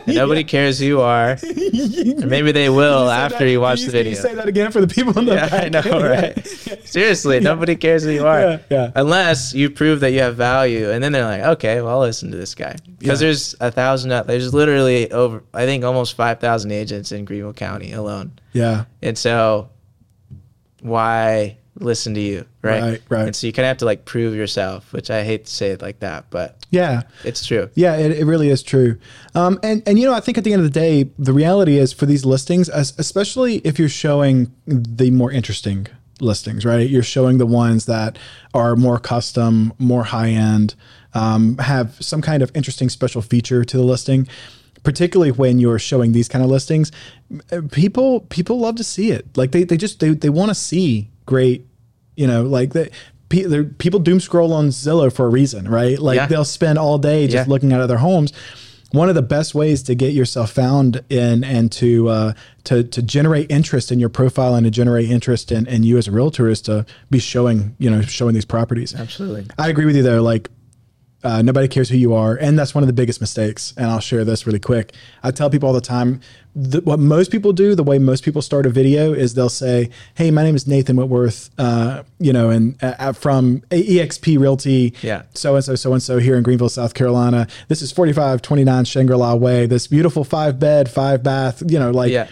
And nobody cares who you are. Maybe they will after you watch the video. you say that again for the people in the Yeah, back? I know, right? Seriously, nobody cares who you are. Yeah, yeah. Unless you prove that you have value. And then they're like, okay, well, I'll listen to this guy. Because Yeah. there's a thousand, there's literally over, I think almost 5,000 agents in Greenville County alone. yeah. And so why listen to you, right? Right, right. And so you kind of have to like prove yourself, which I hate to say it like that, but Yeah. it's true. Yeah, it, it really is true. Um, and and you know, I think at the end of the day, the reality is for these listings, as, especially if you're showing the more interesting listings, right? You're showing the ones that are more custom, more high end, um, have some kind of interesting special feature to the listing. Particularly when you're showing these kind of listings, people people love to see it. Like they, they just they, they want to see great you know, like pe- people doom scroll on Zillow for a reason, right? Like Yeah. they'll spend all day just Yeah. looking at other homes. One of the best ways to get yourself found in and to uh, to to generate interest in your profile and to generate interest in, in you as a realtor is to be showing you know showing these properties. Absolutely. I agree with you though. Like uh, nobody cares who you are, and that's one of the biggest mistakes. And I'll share this really quick. I tell people all the time th- what most people do. The way most people start a video is they'll say, "Hey, my name is Nathan Whitworth. Uh, you know, and uh, from EXP Realty. Yeah. So and so, so and so here in Greenville, South Carolina. This is forty five twenty nine Shangri La Way. This beautiful five bed, five bath. You know, like Yeah.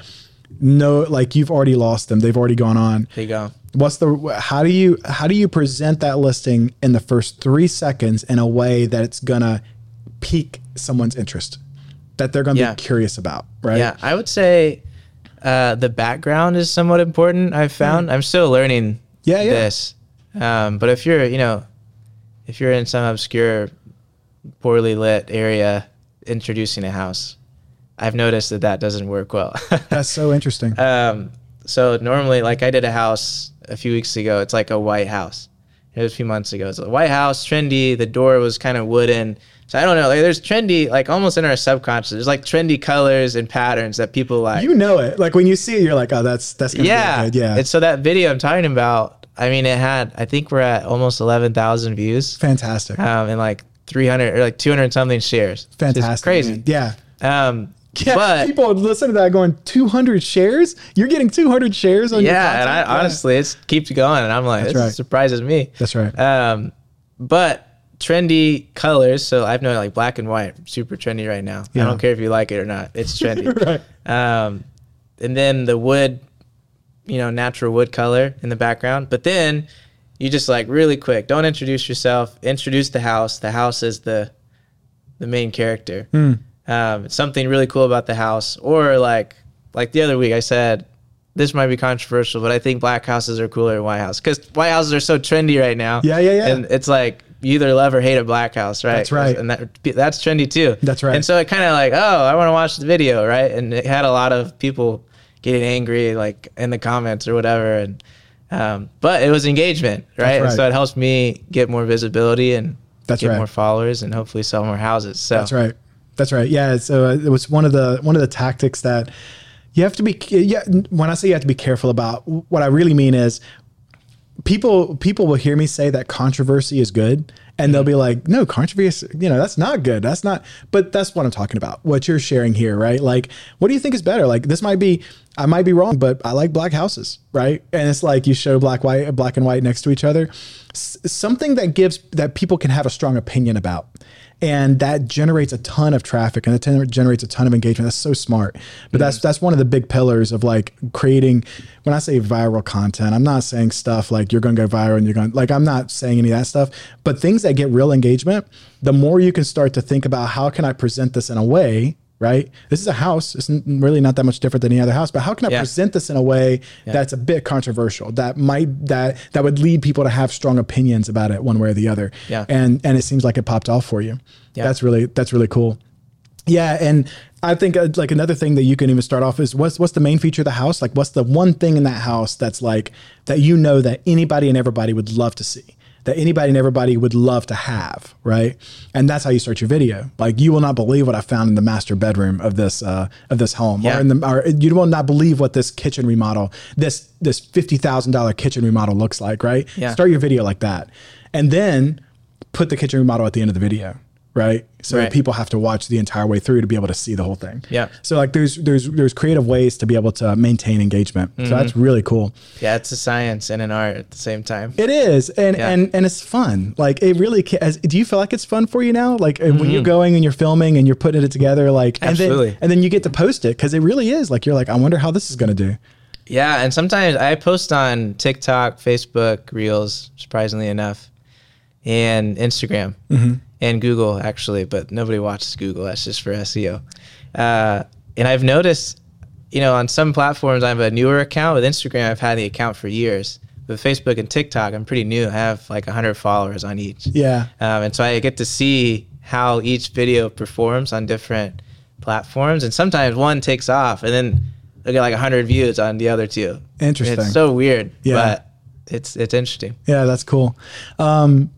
no, like you've already lost them. They've already gone on There you go. What's the how do you how do you present that listing in the first three seconds in a way that it's gonna pique someone's interest that they're gonna Yeah. be curious about right Yeah, I would say uh, the background is somewhat important. I've found. I'm still learning. Yeah, yeah. this, um, but if you're, you know, if you're in some obscure, poorly lit area introducing a house, I've noticed that that doesn't work well. that's so interesting um, so normally, like I did a house a few weeks ago. It's like a white house. It was a few months ago. It's a white house, trendy. The door was kind of wooden. So I don't know. Like there's trendy, like almost in our subconscious. There's like trendy colors and patterns that people like. you know it like when you see it you're like oh that's that's gonna yeah, be good. yeah And so that video I'm talking about, I mean, it had. I think we're at almost eleven thousand views, fantastic um, and like three hundred or like two hundred something shares. Fantastic crazy. man. yeah Um, yeah, but people listen to that going 200 shares. You're getting 200 shares on your yeah, and I? Yeah. honestly, it keeps going, and I'm like, That's this right. surprises me. That's right. Um, but trendy colors. So I've known like black and white, super trendy right now. Yeah. I don't care if you like it or not. It's trendy. right. um, and then the wood, you know, natural wood color in the background. But then you just like really quick, don't introduce yourself. Introduce the house. The house is the the main character. Hmm. Um, something really cool about the house, or like like the other week I said. This might be controversial, but I think black houses are cooler than white houses because white houses are so trendy right now. Yeah, yeah, yeah. And it's like you either love or hate a black house, right? That's right. And that that's trendy too. That's right. And so it kind of like, oh, I want to watch the video, right? And it had a lot of people getting angry, like in the comments or whatever. And um, but it was engagement, right? right. And so it helps me get more visibility and That's get right. more followers and hopefully sell more houses. So That's right. That's right. Yeah. So uh, it was one of the one of the tactics that you have to be. Yeah. When I say you have to be careful about, what I really mean is people people will hear me say that controversy is good and they'll be like no controversy you know that's not good that's not but that's what i'm talking about what you're sharing here right like what do you think is better like this might be i might be wrong but i like black houses right and it's like you show black white black and white next to each other S- something that gives that people can have a strong opinion about and that generates a ton of traffic and it generates a ton of engagement. That's so smart. But that's that's one of the big pillars of like creating. When I say viral content, I'm not saying stuff like you're going to go viral and you're going like I'm not saying any of that stuff. But things that get real engagement, the more you can start to think about how can I present this in a way. Right. This is a house. It's really not that much different than any other house. But how can I Yeah. present this in a way that's a bit controversial? That might that that would lead people to have strong opinions about it one way or the other. Yeah. And and it seems like it popped off for you. Yeah. That's really that's really cool. Yeah, and I think uh, like another thing that you can even start off is what's what's the main feature of the house? Like what's the one thing in that house that's like that you know that anybody and everybody would love to see. That anybody and everybody would love to have, right? And that's how you start your video. Like you will not believe what I found in the master bedroom of this uh, of this home, Yeah. or in the or you will not believe what this kitchen remodel, this this fifty thousand dollar kitchen remodel looks like, right? Yeah. Start your video like that, and then put the kitchen remodel at the end of the video, right? So Right. people have to watch the entire way through to be able to see the whole thing. Yeah. So like there's there's there's creative ways to be able to maintain engagement. Mm-hmm. So that's really cool. yeah, it's a science and an art at the same time. It is, and Yeah. and and it's fun. Like it really. As, do you feel like it's fun for you now? Like uh, when you're going and you're filming and you're putting it together, like and Mm-hmm. Absolutely. then and then you get to post it because it really is. Like you're like, I wonder how this is going to do. Yeah, and sometimes I post on TikTok, Facebook, Reels, surprisingly enough, and Instagram and Google actually, but nobody watches Google. That's just for SEO. Uh, and I've noticed, you know, on some platforms I have a newer account. With Instagram, I've had the account for years. With Facebook and TikTok, I'm pretty new. I have like 100 followers on each. Yeah. Um, and so I get to see how each video performs on different platforms. And sometimes one takes off and then I get like 100 views on the other two. Interesting. It's so weird, Yeah. but it's it's interesting. Yeah, that's cool. Um,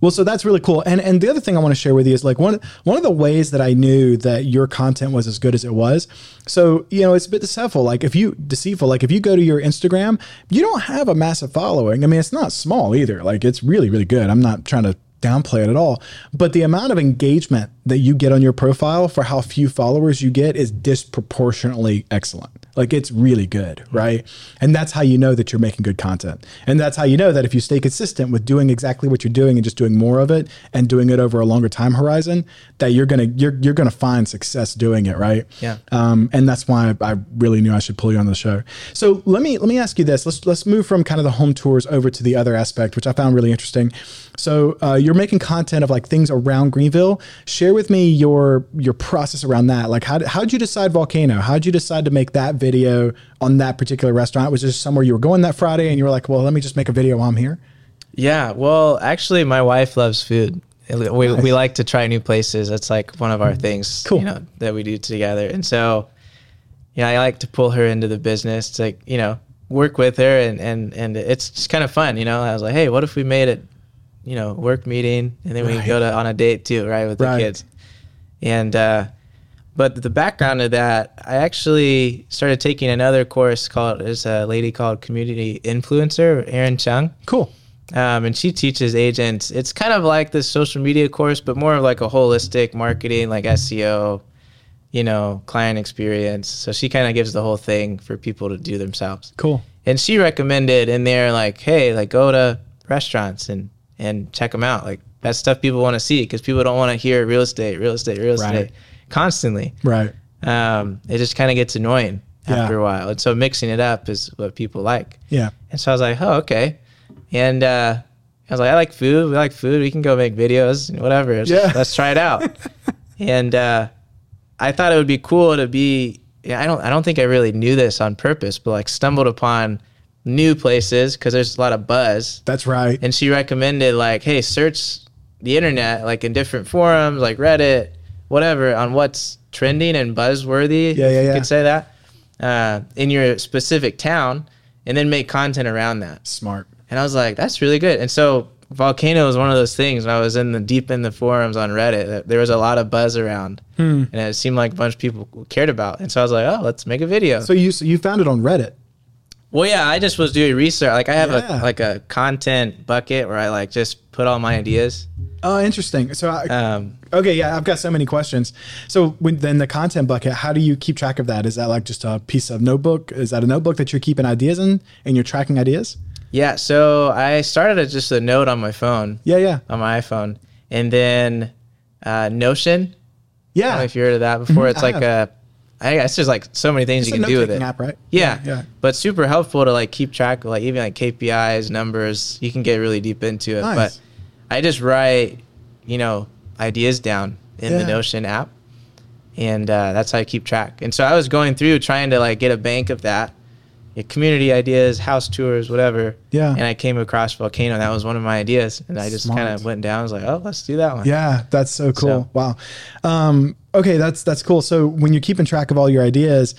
well, so that's really cool. And and the other thing I want to share with you is like one one of the ways that I knew that your content was as good as it was. So you know, it's a bit deceitful. Like if you deceitful, like if you go to your Instagram, you don't have a massive following. I mean, it's not small either. Like it's really really good. I'm not trying to downplay it at all. But the amount of engagement that you get on your profile for how few followers you get is disproportionately excellent. Like it's really good, right? And that's how you know that you're making good content. And that's how you know that if you stay consistent with doing exactly what you're doing and just doing more of it and doing it over a longer time horizon, that you're gonna you're you're gonna find success doing it, right? Yeah. Um, and that's why I, really knew I should pull you on the show. So let me let me ask you this. Let's let's move from kind of the home tours over to the other aspect, which I found really interesting. So uh, you're making content of like things around Greenville. Share with me your your process around that. Like how how'd you decide volcano? How did you decide to make that video on that particular restaurant? Was just somewhere you were going that Friday and you were like, well, let me just make a video while I'm here? Yeah, well, actually, my wife loves food. We, we like to try new places. That's like one of our things, Cool. you know, that we do together. And so, you know, I like to pull her into the business to, like, you know, work with her, and and and it's just kind of fun. You know, I was like, hey, what if we made it, you know, work meeting, and then we Right. can go to on a date too, right, with the kids. And uh, but the background of that, I actually started taking another course called. There's a lady called Community Influencer, Erin Chung Cool. um, and she teaches agents. It's kind of like this social media course, but more of like a holistic marketing, like SEO, you know, client experience. So she kind of gives the whole thing for people to do themselves. Cool. And she recommended in there, like, hey, like go to restaurants and and check them out. Like that's stuff people want to see because people don't want to hear real estate, real estate, real estate. Right. Constantly. Right. Um, it just kind of gets annoying Yeah. after a while. And so mixing it up is what people like. Yeah. And so I was like, oh, okay. And uh, I was like, I like food. We like food. We can go make videos, whatever. Let's, Yeah. let's try it out. and uh, I thought it would be cool to be. Yeah, I don't. I don't think I really knew this on purpose, but like stumbled upon new places because there's a lot of buzz. That's right. And she recommended like, hey, search the internet like in different forums like Reddit, whatever, on what's trending and buzzworthy. Yeah, if yeah, you yeah. could say that uh, in your specific town, and then make content around that. Smart. And I was like, that's really good. And so Volcano was one of those things when I was in the deep in the forums on Reddit that there was a lot of buzz around. Hmm. And it seemed like a bunch of people cared about. And so I was like, oh, let's make a video. So you so you found it on Reddit. Well, yeah, I just was doing research. Like I have Yeah. a like a content bucket where I like just put all my ideas. Oh, interesting. So I, Um, Okay, yeah, I've got so many questions. So when then the content bucket, how do you keep track of that? Is that like just a piece of notebook? Is that a notebook that you're keeping ideas in and you're tracking ideas? yeah, so I started as just a note on my phone, Yeah, yeah. on my iPhone, and then uh, Notion. I don't know Yeah. if you heard of that before. Mhm, It's I like a, I guess there's like so many things It's you can do with it. app, right? Yeah, Yeah. But super helpful to like keep track of like even like KPIs, numbers. You can get really deep into it. Nice. But I just write, you know, ideas down in Yeah. the Notion app, and uh, that's how I keep track. And so I was going through trying to like get a bank of that, yeah, community ideas, house tours, whatever. Yeah. And I came across Volcano. That was one of my ideas, and I just kind of went down. I was like, oh, let's do that one. Yeah, that's so cool. So- Wow. Um, okay, that's that's cool. So when you're keeping track of all your ideas,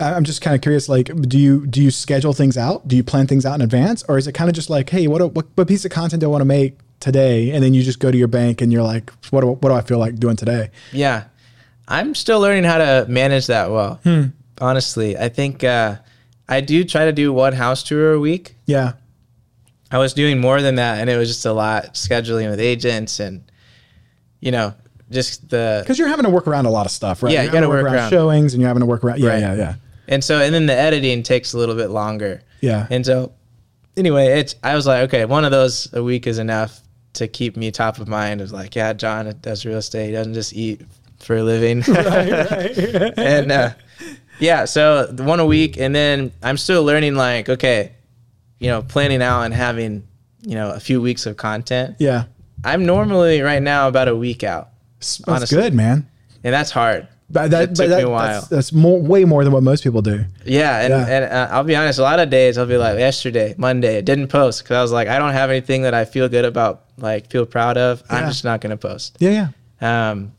I'm just kind of curious. Like, do you do you schedule things out? Do you plan things out in advance, or is it kind of just like, hey, what what, what piece of content do I want to make today? And then you just go to your bank and you're like, what do, what do I feel like doing today? Yeah. I'm still learning how to manage that well. Hmm. Honestly, I think uh, I do try to do one house tour a week. Yeah. I was doing more than that, and it was just a lot scheduling with agents and, you know, just the. Because you're having to work around a lot of stuff, right? Yeah, You're you having to work around. showings, and you're having to work around. Yeah, Right. yeah, yeah, And so, and then the editing takes a little bit longer. yeah. And so, anyway, it's. I was like, okay, one of those a week is enough to keep me top of mind. Was like, yeah, John does real estate. He doesn't just eat for a living. right, right. and uh, yeah, so one a week, and then I'm still learning. Like, okay, you know, planning out and having you know a few weeks of content. Yeah. I'm normally right now about a week out, That's Honestly. good, man. and that's hard. But that, It took that- me a while. That's, that's more, way more than what most people do. Yeah, and, Yeah. and uh, I'll be honest. A lot of days I'll be like, yesterday, Monday, I didn't post because I was like, I don't have anything that I feel good about, like feel proud of. I'm just not gonna post. Yeah, yeah. Um,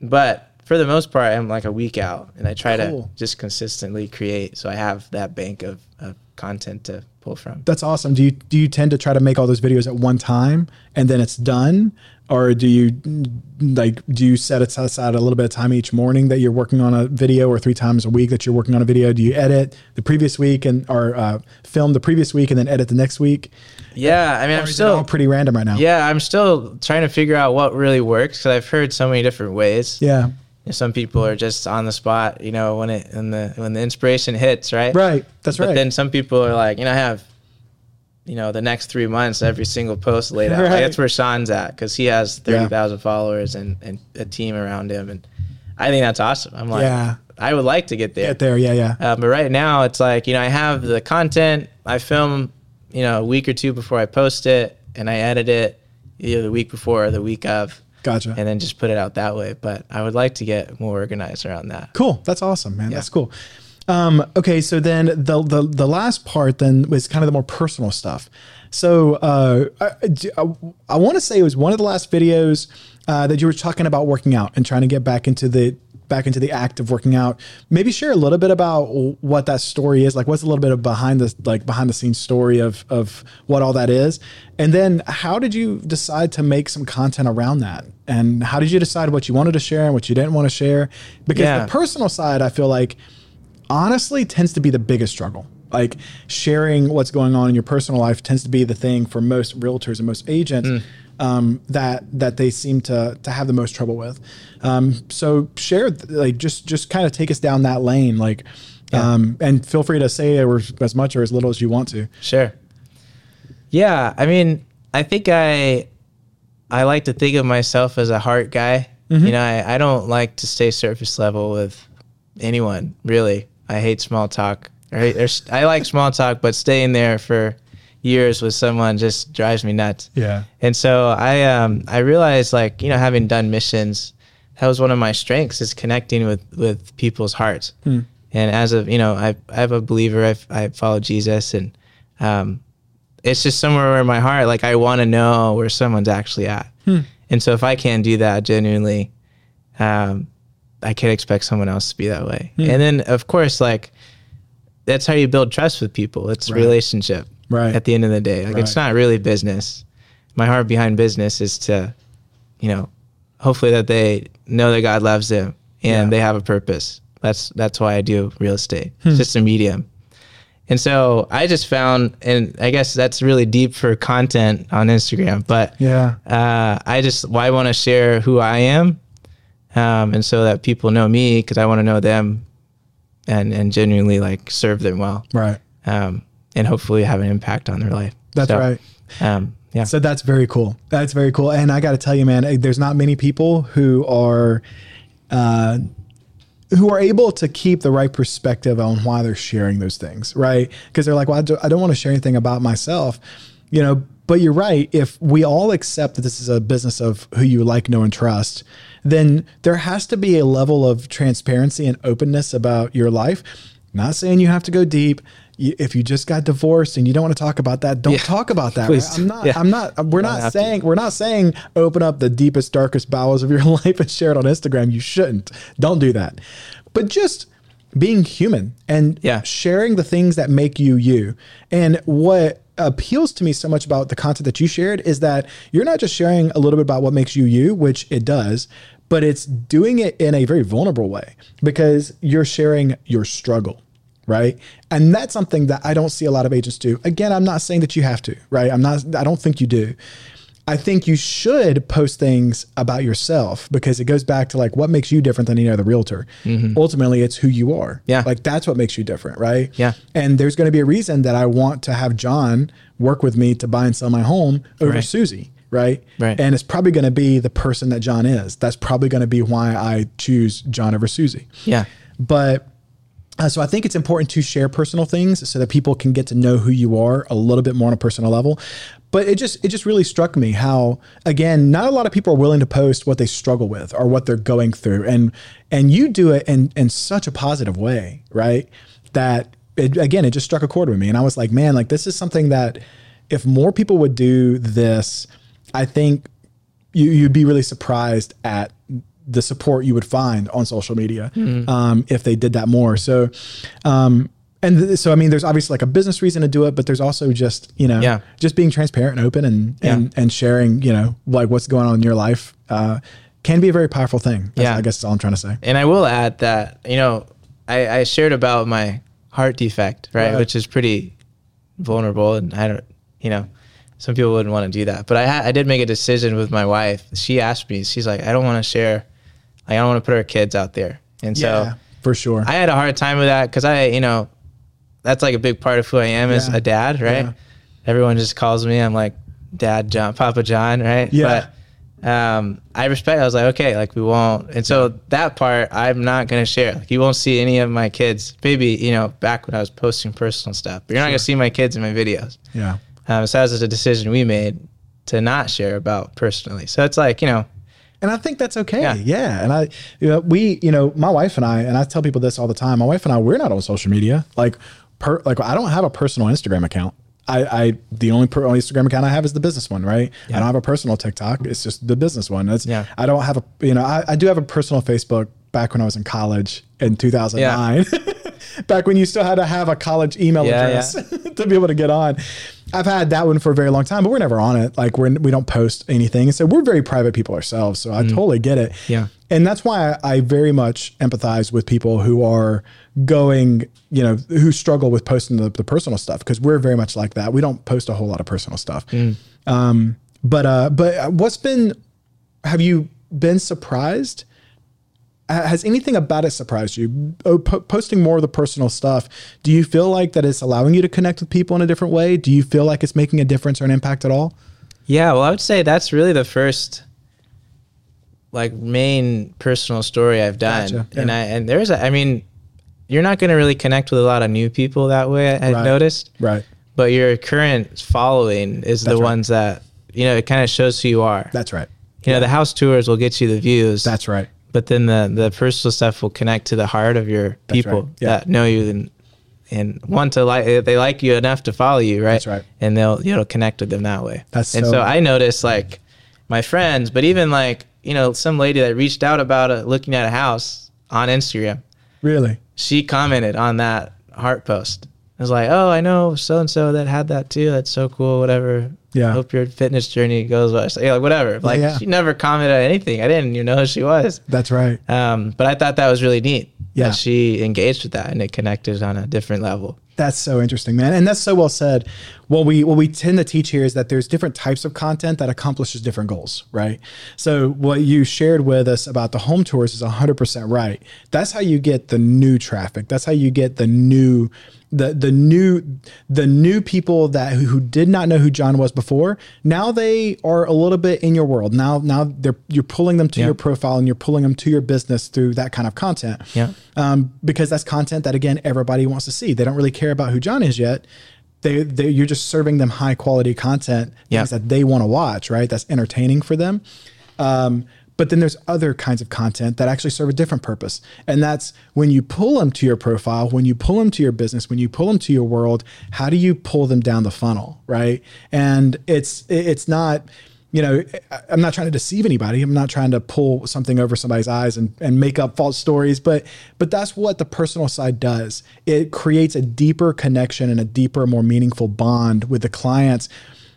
but for the most part, I'm like a week out, and I try Cool. to just consistently create, so I have that bank of, of content to pull from. That's awesome. Do you do you tend to try to make all those videos at one time and then it's done, or do you like do you set aside a little bit of time each morning that you're working on a video, or three times a week that you're working on a video? Do you edit the previous week and or uh, film the previous week and then edit the next week? Yeah, I mean, Or I'm is it all still pretty random right now? yeah, I'm still trying to figure out what really works because I've heard so many different ways. Yeah. Know, Some people are just on the spot, you know, when it when the when the inspiration hits, right? Right. That's but right. But then some people are like, you know, I have, you know, the next three months, every single post laid out. Right. Like, that's where Sean's at because he has Yeah. 30,000 followers and, and a team around him. And I think that's awesome. I'm like, Yeah. I would like to get there. Get there. Yeah. Yeah. Uh, but right now, it's like, you know, I have the content, I film, you know, a week or two before I post it, and I edit it either the week before or the week of, Gotcha. and then just put it out that way. But I would like to get more organized around that. Cool. That's awesome, man. Yeah. That's cool. Um, okay, so then the, the the last part then was kind of the more personal stuff. So uh, I, I, want to say it was one of the last videos uh, that you were talking about working out and trying to get back into the back into the act of working out. Maybe share a little bit about what that story is. Like, what's a little bit of behind the like behind the scenes story of of what all that is, and then how did you decide to make some content around that? And how did you decide what you wanted to share and what you didn't want to share? Because Yeah. the personal side, I feel like honestly tends to be the biggest struggle. Like sharing what's going on in your personal life tends to be the thing for most realtors and most agents mm. Um, that that they seem to to have the most trouble with. Um, so share like just just kind of take us down that lane, like, um, and feel free to say or as much or as little as you want to. Sure. Yeah, I mean, I think I I like to think of myself as a heart guy. You know, I, I don't like to stay surface level with anyone, really. I hate small talk. I, I like small talk, but staying there for years with someone just drives me nuts. Yeah. And so I um I realized like, you know, having done missions, that was one of my strengths is connecting with with people's hearts. And as a, you know, I I'm a believer. I I follow Jesus and um it's just somewhere in my heart like I want to know where someone's actually at. And so if I can't do that genuinely, um I can't expect someone else to be that way. And then of course like that's how you build trust with people. It's a Right. relationship. Right. At the end of the day. Like it's not really business. My heart behind business is to, you know, hopefully that they know that God loves them and Yeah. they have a purpose. That's that's why I do real estate. It's just a medium. And so I just found, and I guess that's really deep for content on Instagram, but Yeah. uh, I just well, I want to share who I am, um, and so that people know me because I want to know them, and and genuinely like serve them well, Right. um, and hopefully have an impact on their life. That's So, right. Um, yeah, So that's very cool. That's very cool. And I got to tell you, man, eh, there's not many people who are, uh, who are able to keep the right perspective on why they're sharing those things, right? Because they're like, well, I do- I don't want to share anything about myself, you know. But you're right. If we all accept that this is a business of who you like, know, and trust, then there has to be a level of transparency and openness about your life. Not saying you have to go deep. If you just got divorced and you don't want to talk about that, don't Yeah. talk about that. Right? I'm not. Yeah. I'm not. We're don't not have to. saying. We're not saying open up the deepest, darkest bowels of your life and share it on Instagram. You shouldn't. Don't do that. But just being human and Yeah. sharing the things that make you you. And what appeals to me so much about the content that you shared is that you're not just sharing a little bit about what makes you you, which it does, but it's doing it in a very vulnerable way because you're sharing your struggle. Right. And that's something that I don't see a lot of agents do. Again, I'm not saying that you have to, right? I'm not, I don't think you do. I think you should post things about yourself because it goes back to like what makes you different than any other realtor. Ultimately, it's who you are. Mm-hmm. Yeah. Like that's what makes you different, right? Yeah. And there's going to be a reason that I want to have John work with me to buy and sell my home over Right. Susie, right? Right. And it's probably going to be the person that John is. That's probably going to be why I choose John over Susie. yeah, But Uh, so I think it's important to share personal things so that people can get to know who you are a little bit more on a personal level. But it just it just really struck me how again not a lot of people are willing to post what they struggle with or what they're going through, and and you do it in in such a positive way, right? That it, again it just struck a chord with me, and I was like, man, like this is something that if more people would do this, I think you, you'd be really surprised at the support you would find on social media Mm-hmm. um, if they did that more. So, um, and th- so I mean, there's obviously like a business reason to do it, but there's also just you know, Yeah. just being transparent and open and and and sharing, you know, like what's going on in your life uh, can be a very powerful thing. That's, Yeah. I guess that's all I'm trying to say. And I will add that, you know, I, I shared about my heart defect, right? Right. Which is pretty vulnerable. And I don't, you know, some people wouldn't want to do that. But I, ha- I did make a decision with my wife. She asked me, she's like, I don't want to share, like, I don't want to put our kids out there. And so yeah, for sure. I had a hard time with that because I, you know, that's like a big part of who I am as Yeah. a dad, right? Yeah. Everyone just calls me, I'm like, Dad John, Papa John, right? Yeah. But um, I respect. I was like, okay, like we won't. And so that part, I'm not gonna share. Like you won't see any of my kids. Maybe you know, back when I was posting personal stuff, but you're not gonna see my kids in my videos. yeah. Um, so that was a decision we made to not share about personally. So it's like you know, And I think that's okay. Yeah. Yeah. And I, you know, we, you know, my wife and I, and I tell people this all the time. My wife and I, we're not on social media. Like, per, like I don't have a personal Instagram account. I, I, the only per, only Instagram account I have is the business one, right? I don't have a personal TikTok. It's just the business one. It's, Yeah. I don't have a, you know, I, I do have a personal Facebook back when I was in college in 2009. back when you still had to have a college email Yeah, address to be able to get on. I've had that one for a very long time, but we're never on it. Like we're we don't post anything, and so we're very private people ourselves. So I totally get it. Yeah. and that's why I, I very much empathize with people who are going, you know, who struggle with posting the, the personal stuff because we're very much like that. We don't post a whole lot of personal stuff. Um, but uh, but what's been? Have you been surprised? Ha- Has anything about it surprised you? Oh, po- posting more of the personal stuff. Do you feel like that it's allowing you to connect with people in a different way? Do you feel like it's making a difference or an impact at all? Yeah, well, I would say that's really the first like main personal story I've done. Gotcha, And. I and there's a, I mean, you're not going to really connect with a lot of new people that way. I, I've Right. noticed, Right. but your current following is That's the right. ones that you know it kind of shows who you are. That's right. you know, the house tours will get you the views. That's right. But then the the personal stuff will connect to the heart of your That's people right, yeah. that know you and and want to like eh, they like you enough to follow you right That's right. and they'll you know connect with them that way That's and so- so i noticed like my friends but even like you know some lady that reached out about a, looking at a house on instagram Really. she commented on that heart post I was like, oh, I know so and so that had that too. That's so cool. Whatever. Yeah. Hope your fitness journey goes well. So, yeah, like whatever. Like yeah. she never commented on anything. I didn't even know who she was. That's right. Um, but I thought that was really neat. Yeah. That she engaged with that and it connected on a different level. That's so interesting, man, and that's so well said. What we what we tend to teach here is that there's different types of content that accomplishes different goals, right? So what you shared with us about the home tours is 100% right. That's how you get the new traffic. That's how you get the new the the new the new people that who, who did not know who John was before. Now they are a little bit in your world. Now now they're you're pulling them to Yeah. your profile and you're pulling them to your business through that kind of content Yeah. um, because that's content that again everybody wants to see. They don't really care about who John is yet. They, they you're just serving them high quality content, Yeah. things that they want to watch, right? That's entertaining for them. Um, but then there's other kinds of content that actually serve a different purpose, and that's when you pull them to your profile, when you pull them to your business, when you pull them to your world. How do you pull them down the funnel, right? And it's it's not you know, I'm not trying to deceive anybody. I'm not trying to pull something over somebody's eyes and, and make up false stories, but but that's what the personal side does. It creates a deeper connection and a deeper, more meaningful bond with the clients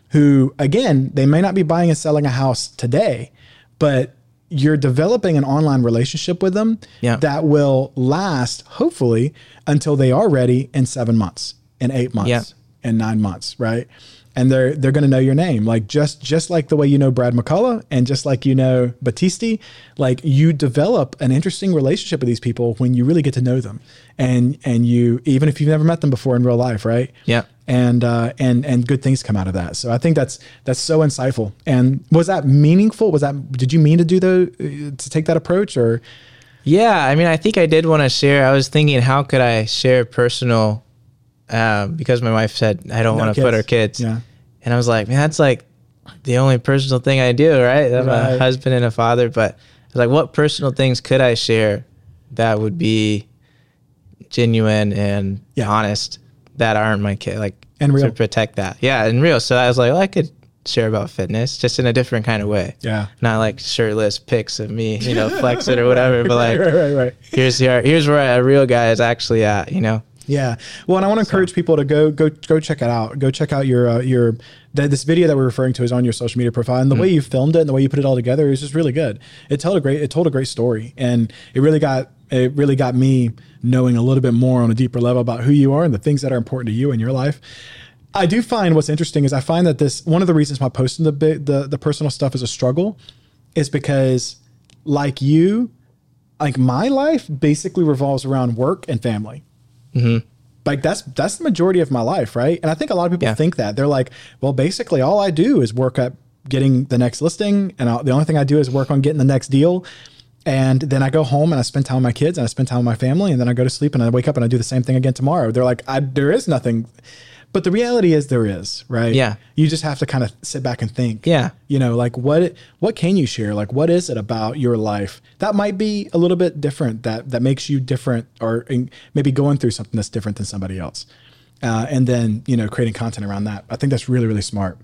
who, again, they may not be buying and selling a house today, but you're developing an online relationship with them Yeah. that will last, hopefully, until they are ready in seven months, in eight months, Yeah. in nine months, right? And they're they're going to know your name, like just just like the way you know Brad McCullough, and just like you know Battisti, like you develop an interesting relationship with these people when you really get to know them, and and you even if you've never met them before in real life, right? Yeah. and uh, and and good things come out of that. So I think that's that's so insightful. And was that meaningful? Was that did you mean to do the to take that approach or? Yeah, I mean, I think I did want to share. I was thinking, how could I share personal? Um, because my wife said I don't No want to put her kids. Yeah. And I was like, man, that's like the only personal thing I do, right? I'm Right. a husband and a father, but I was like, what personal things could I share that would be genuine and Yeah. honest that aren't my kid, like And real. to protect that. Yeah, and real. So I was like, well, I could share about fitness just in a different kind of way. Yeah. Not like shirtless pics of me, you know, flexing or whatever, but like right, right, right. here's here, here's where a real guy is actually at, you know. Yeah. Well, and I want to encourage people to go go go check it out. Go check out your uh, your th- this video that we're referring to is on your social media profile, and the way you filmed it and the way you put it all together is just really good. It told a great it told a great story, and it really got it really got me knowing a little bit more on a deeper level about who you are and the things that are important to you in your life. I do find what's interesting is I find that this one of the reasons why posting the big the the personal stuff is a struggle is because like you, like my life basically revolves around work and family Mm-hmm. like that's that's the majority of my life right? And i think a lot of people Yeah. think that. They're like well basically all i do is work at getting the next listing and i the only thing i do is work on getting the next deal. And then i go home and i spend time with my kids and i spend time with my family and then i go to sleep and i wake up and i do the same thing again tomorrow. They're like I, there is nothing but the reality is there is right? Yeah. you just have to kind of sit back and think. Yeah. you know like what what can you share? Like what is it about your life that might be a little bit different that that makes you different or in, maybe going through something that's different than somebody else? Uh, and then you know creating content around that. I think that's really really smart.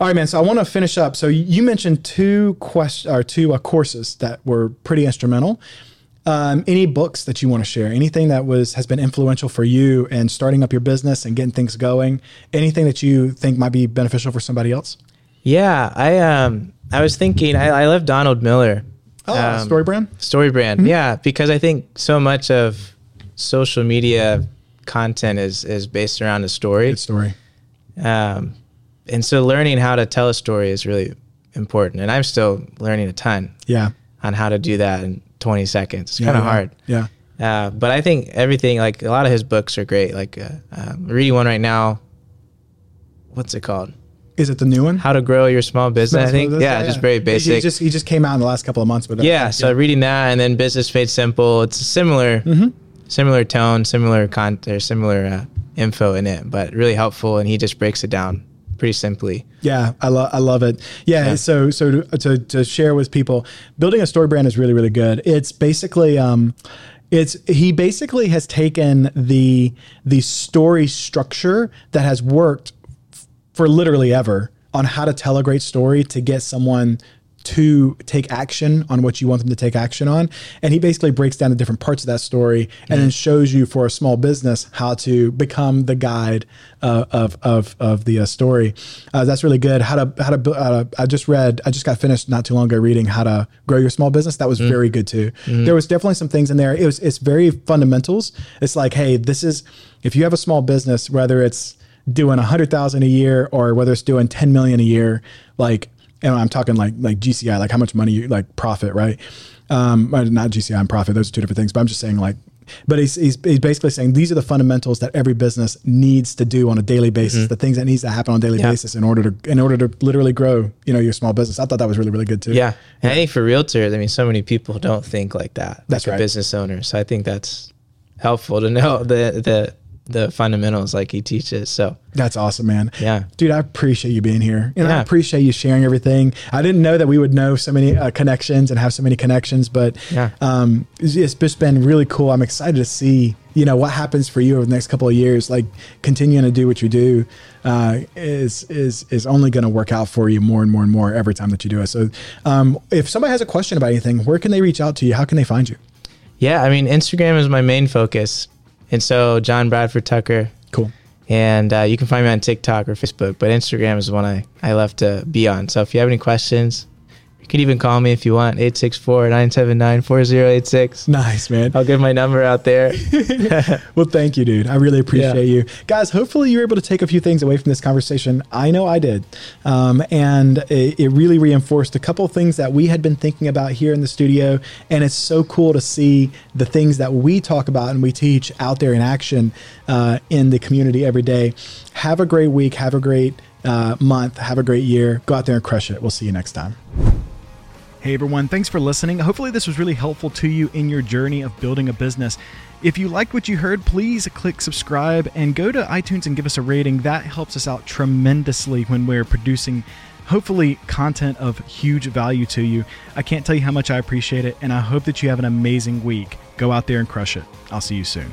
All right man so i want to finish up. So you mentioned two quest or two uh, courses that were pretty instrumental um, any books that you want to share anything that was has been influential for you in starting up your business and getting things going anything that you think might be beneficial for somebody else Yeah, I um I was thinking I, I love Donald Miller. Oh, Um, story brand. Story brand. Yeah, because I think so much of social media content is is based around a story. Good story. Um, and so learning how to tell a story is really important. And I'm still learning a ton Yeah. on how to do that in 20 seconds. It's Yeah, kind of yeah. hard. Yeah. Uh, but I think everything, like a lot of his books are great. Like uh, um, reading one right now. What's it called? Is it the new one? How to grow your small business. I think. That's- Yeah, just very He basic. just he just came out in the last couple of months with it. yeah. So reading that and then Business Made Simple. It's a similar, Mm-hmm. similar tone, similar content, similar uh, info in it, but really helpful. And he just breaks it down pretty simply. Yeah, I love I love it. Yeah, Yeah. so so to, to to share with people, building a story brand is really really good. It's basically um it's he basically has taken the the story structure that has worked f- for literally ever on how to tell a great story to get someone to take action on what you want them to take action on. And he basically breaks down the different parts of that story and then shows you for a small business how to become the guide uh, of, of, of the uh, story. Uh, that's really good. How to, how to, uh, I just read, I just got finished not too long ago reading how to grow your small business. That was very good too. There was definitely some things in there. It was, it's very fundamentals. It's like, hey, this is, if you have a small business, whether it's doing a hundred thousand a year or whether it's doing 10 million a year, like, and I'm talking like like GCI, like how much money you like profit, right? Um, not GCI and profit; those are two different things. But I'm just saying, like, but he's, he's he's basically saying these are the fundamentals that every business needs to do on a daily basis, the things that needs to happen on a daily Mm-hmm. Yeah. basis in order to in order to literally grow, you know, your small business. I thought that was really really good too. Yeah. And I think for realtors, I mean, so many people don't think like that. That's like right. Business owner. So I think that's helpful to know the the the fundamentals like he teaches. So That's awesome, man. Yeah. Dude, I appreciate you being here. And I appreciate you sharing everything. I didn't know that we would know so many uh, connections and have so many connections, but Yeah. um, it's, it's just been really cool. I'm excited to see, you know, what happens for you over the next couple of years. Like continuing to do what you do uh, is is is only going to work out for you more and more and more every time that you do it. So, um, if somebody has a question about anything, where can they reach out to you? How can they find you? yeah, I mean, Instagram is my main focus. And so John Bradford Tucker. Cool. And uh, you can find me on TikTok or Facebook, but Instagram is the one I, I love to be on. So if you have any questions, you can even call me if you want, 864 979 4086. Nice, man. I'll give my number out there. Well, thank you, dude. I really appreciate Yeah. you. Guys, hopefully you were able to take a few things away from this conversation. I know I did. Um, and it, it really reinforced a couple of things that we had been thinking about here in the studio. And it's so cool to see the things that we talk about and we teach out there in action uh, in the community every day. Have a great week. Have a great uh, month. Have a great year. Go out there and crush it. We'll see you next time. Hey everyone, thanks for listening. Hopefully, this was really helpful to you in your journey of building a business. If you liked what you heard, please click subscribe and go to iTunes and give us a rating. That helps us out tremendously when we're producing, hopefully, content of huge value to you. I can't tell you how much I appreciate it, and I hope that you have an amazing week. Go out there and crush it. I'll see you soon.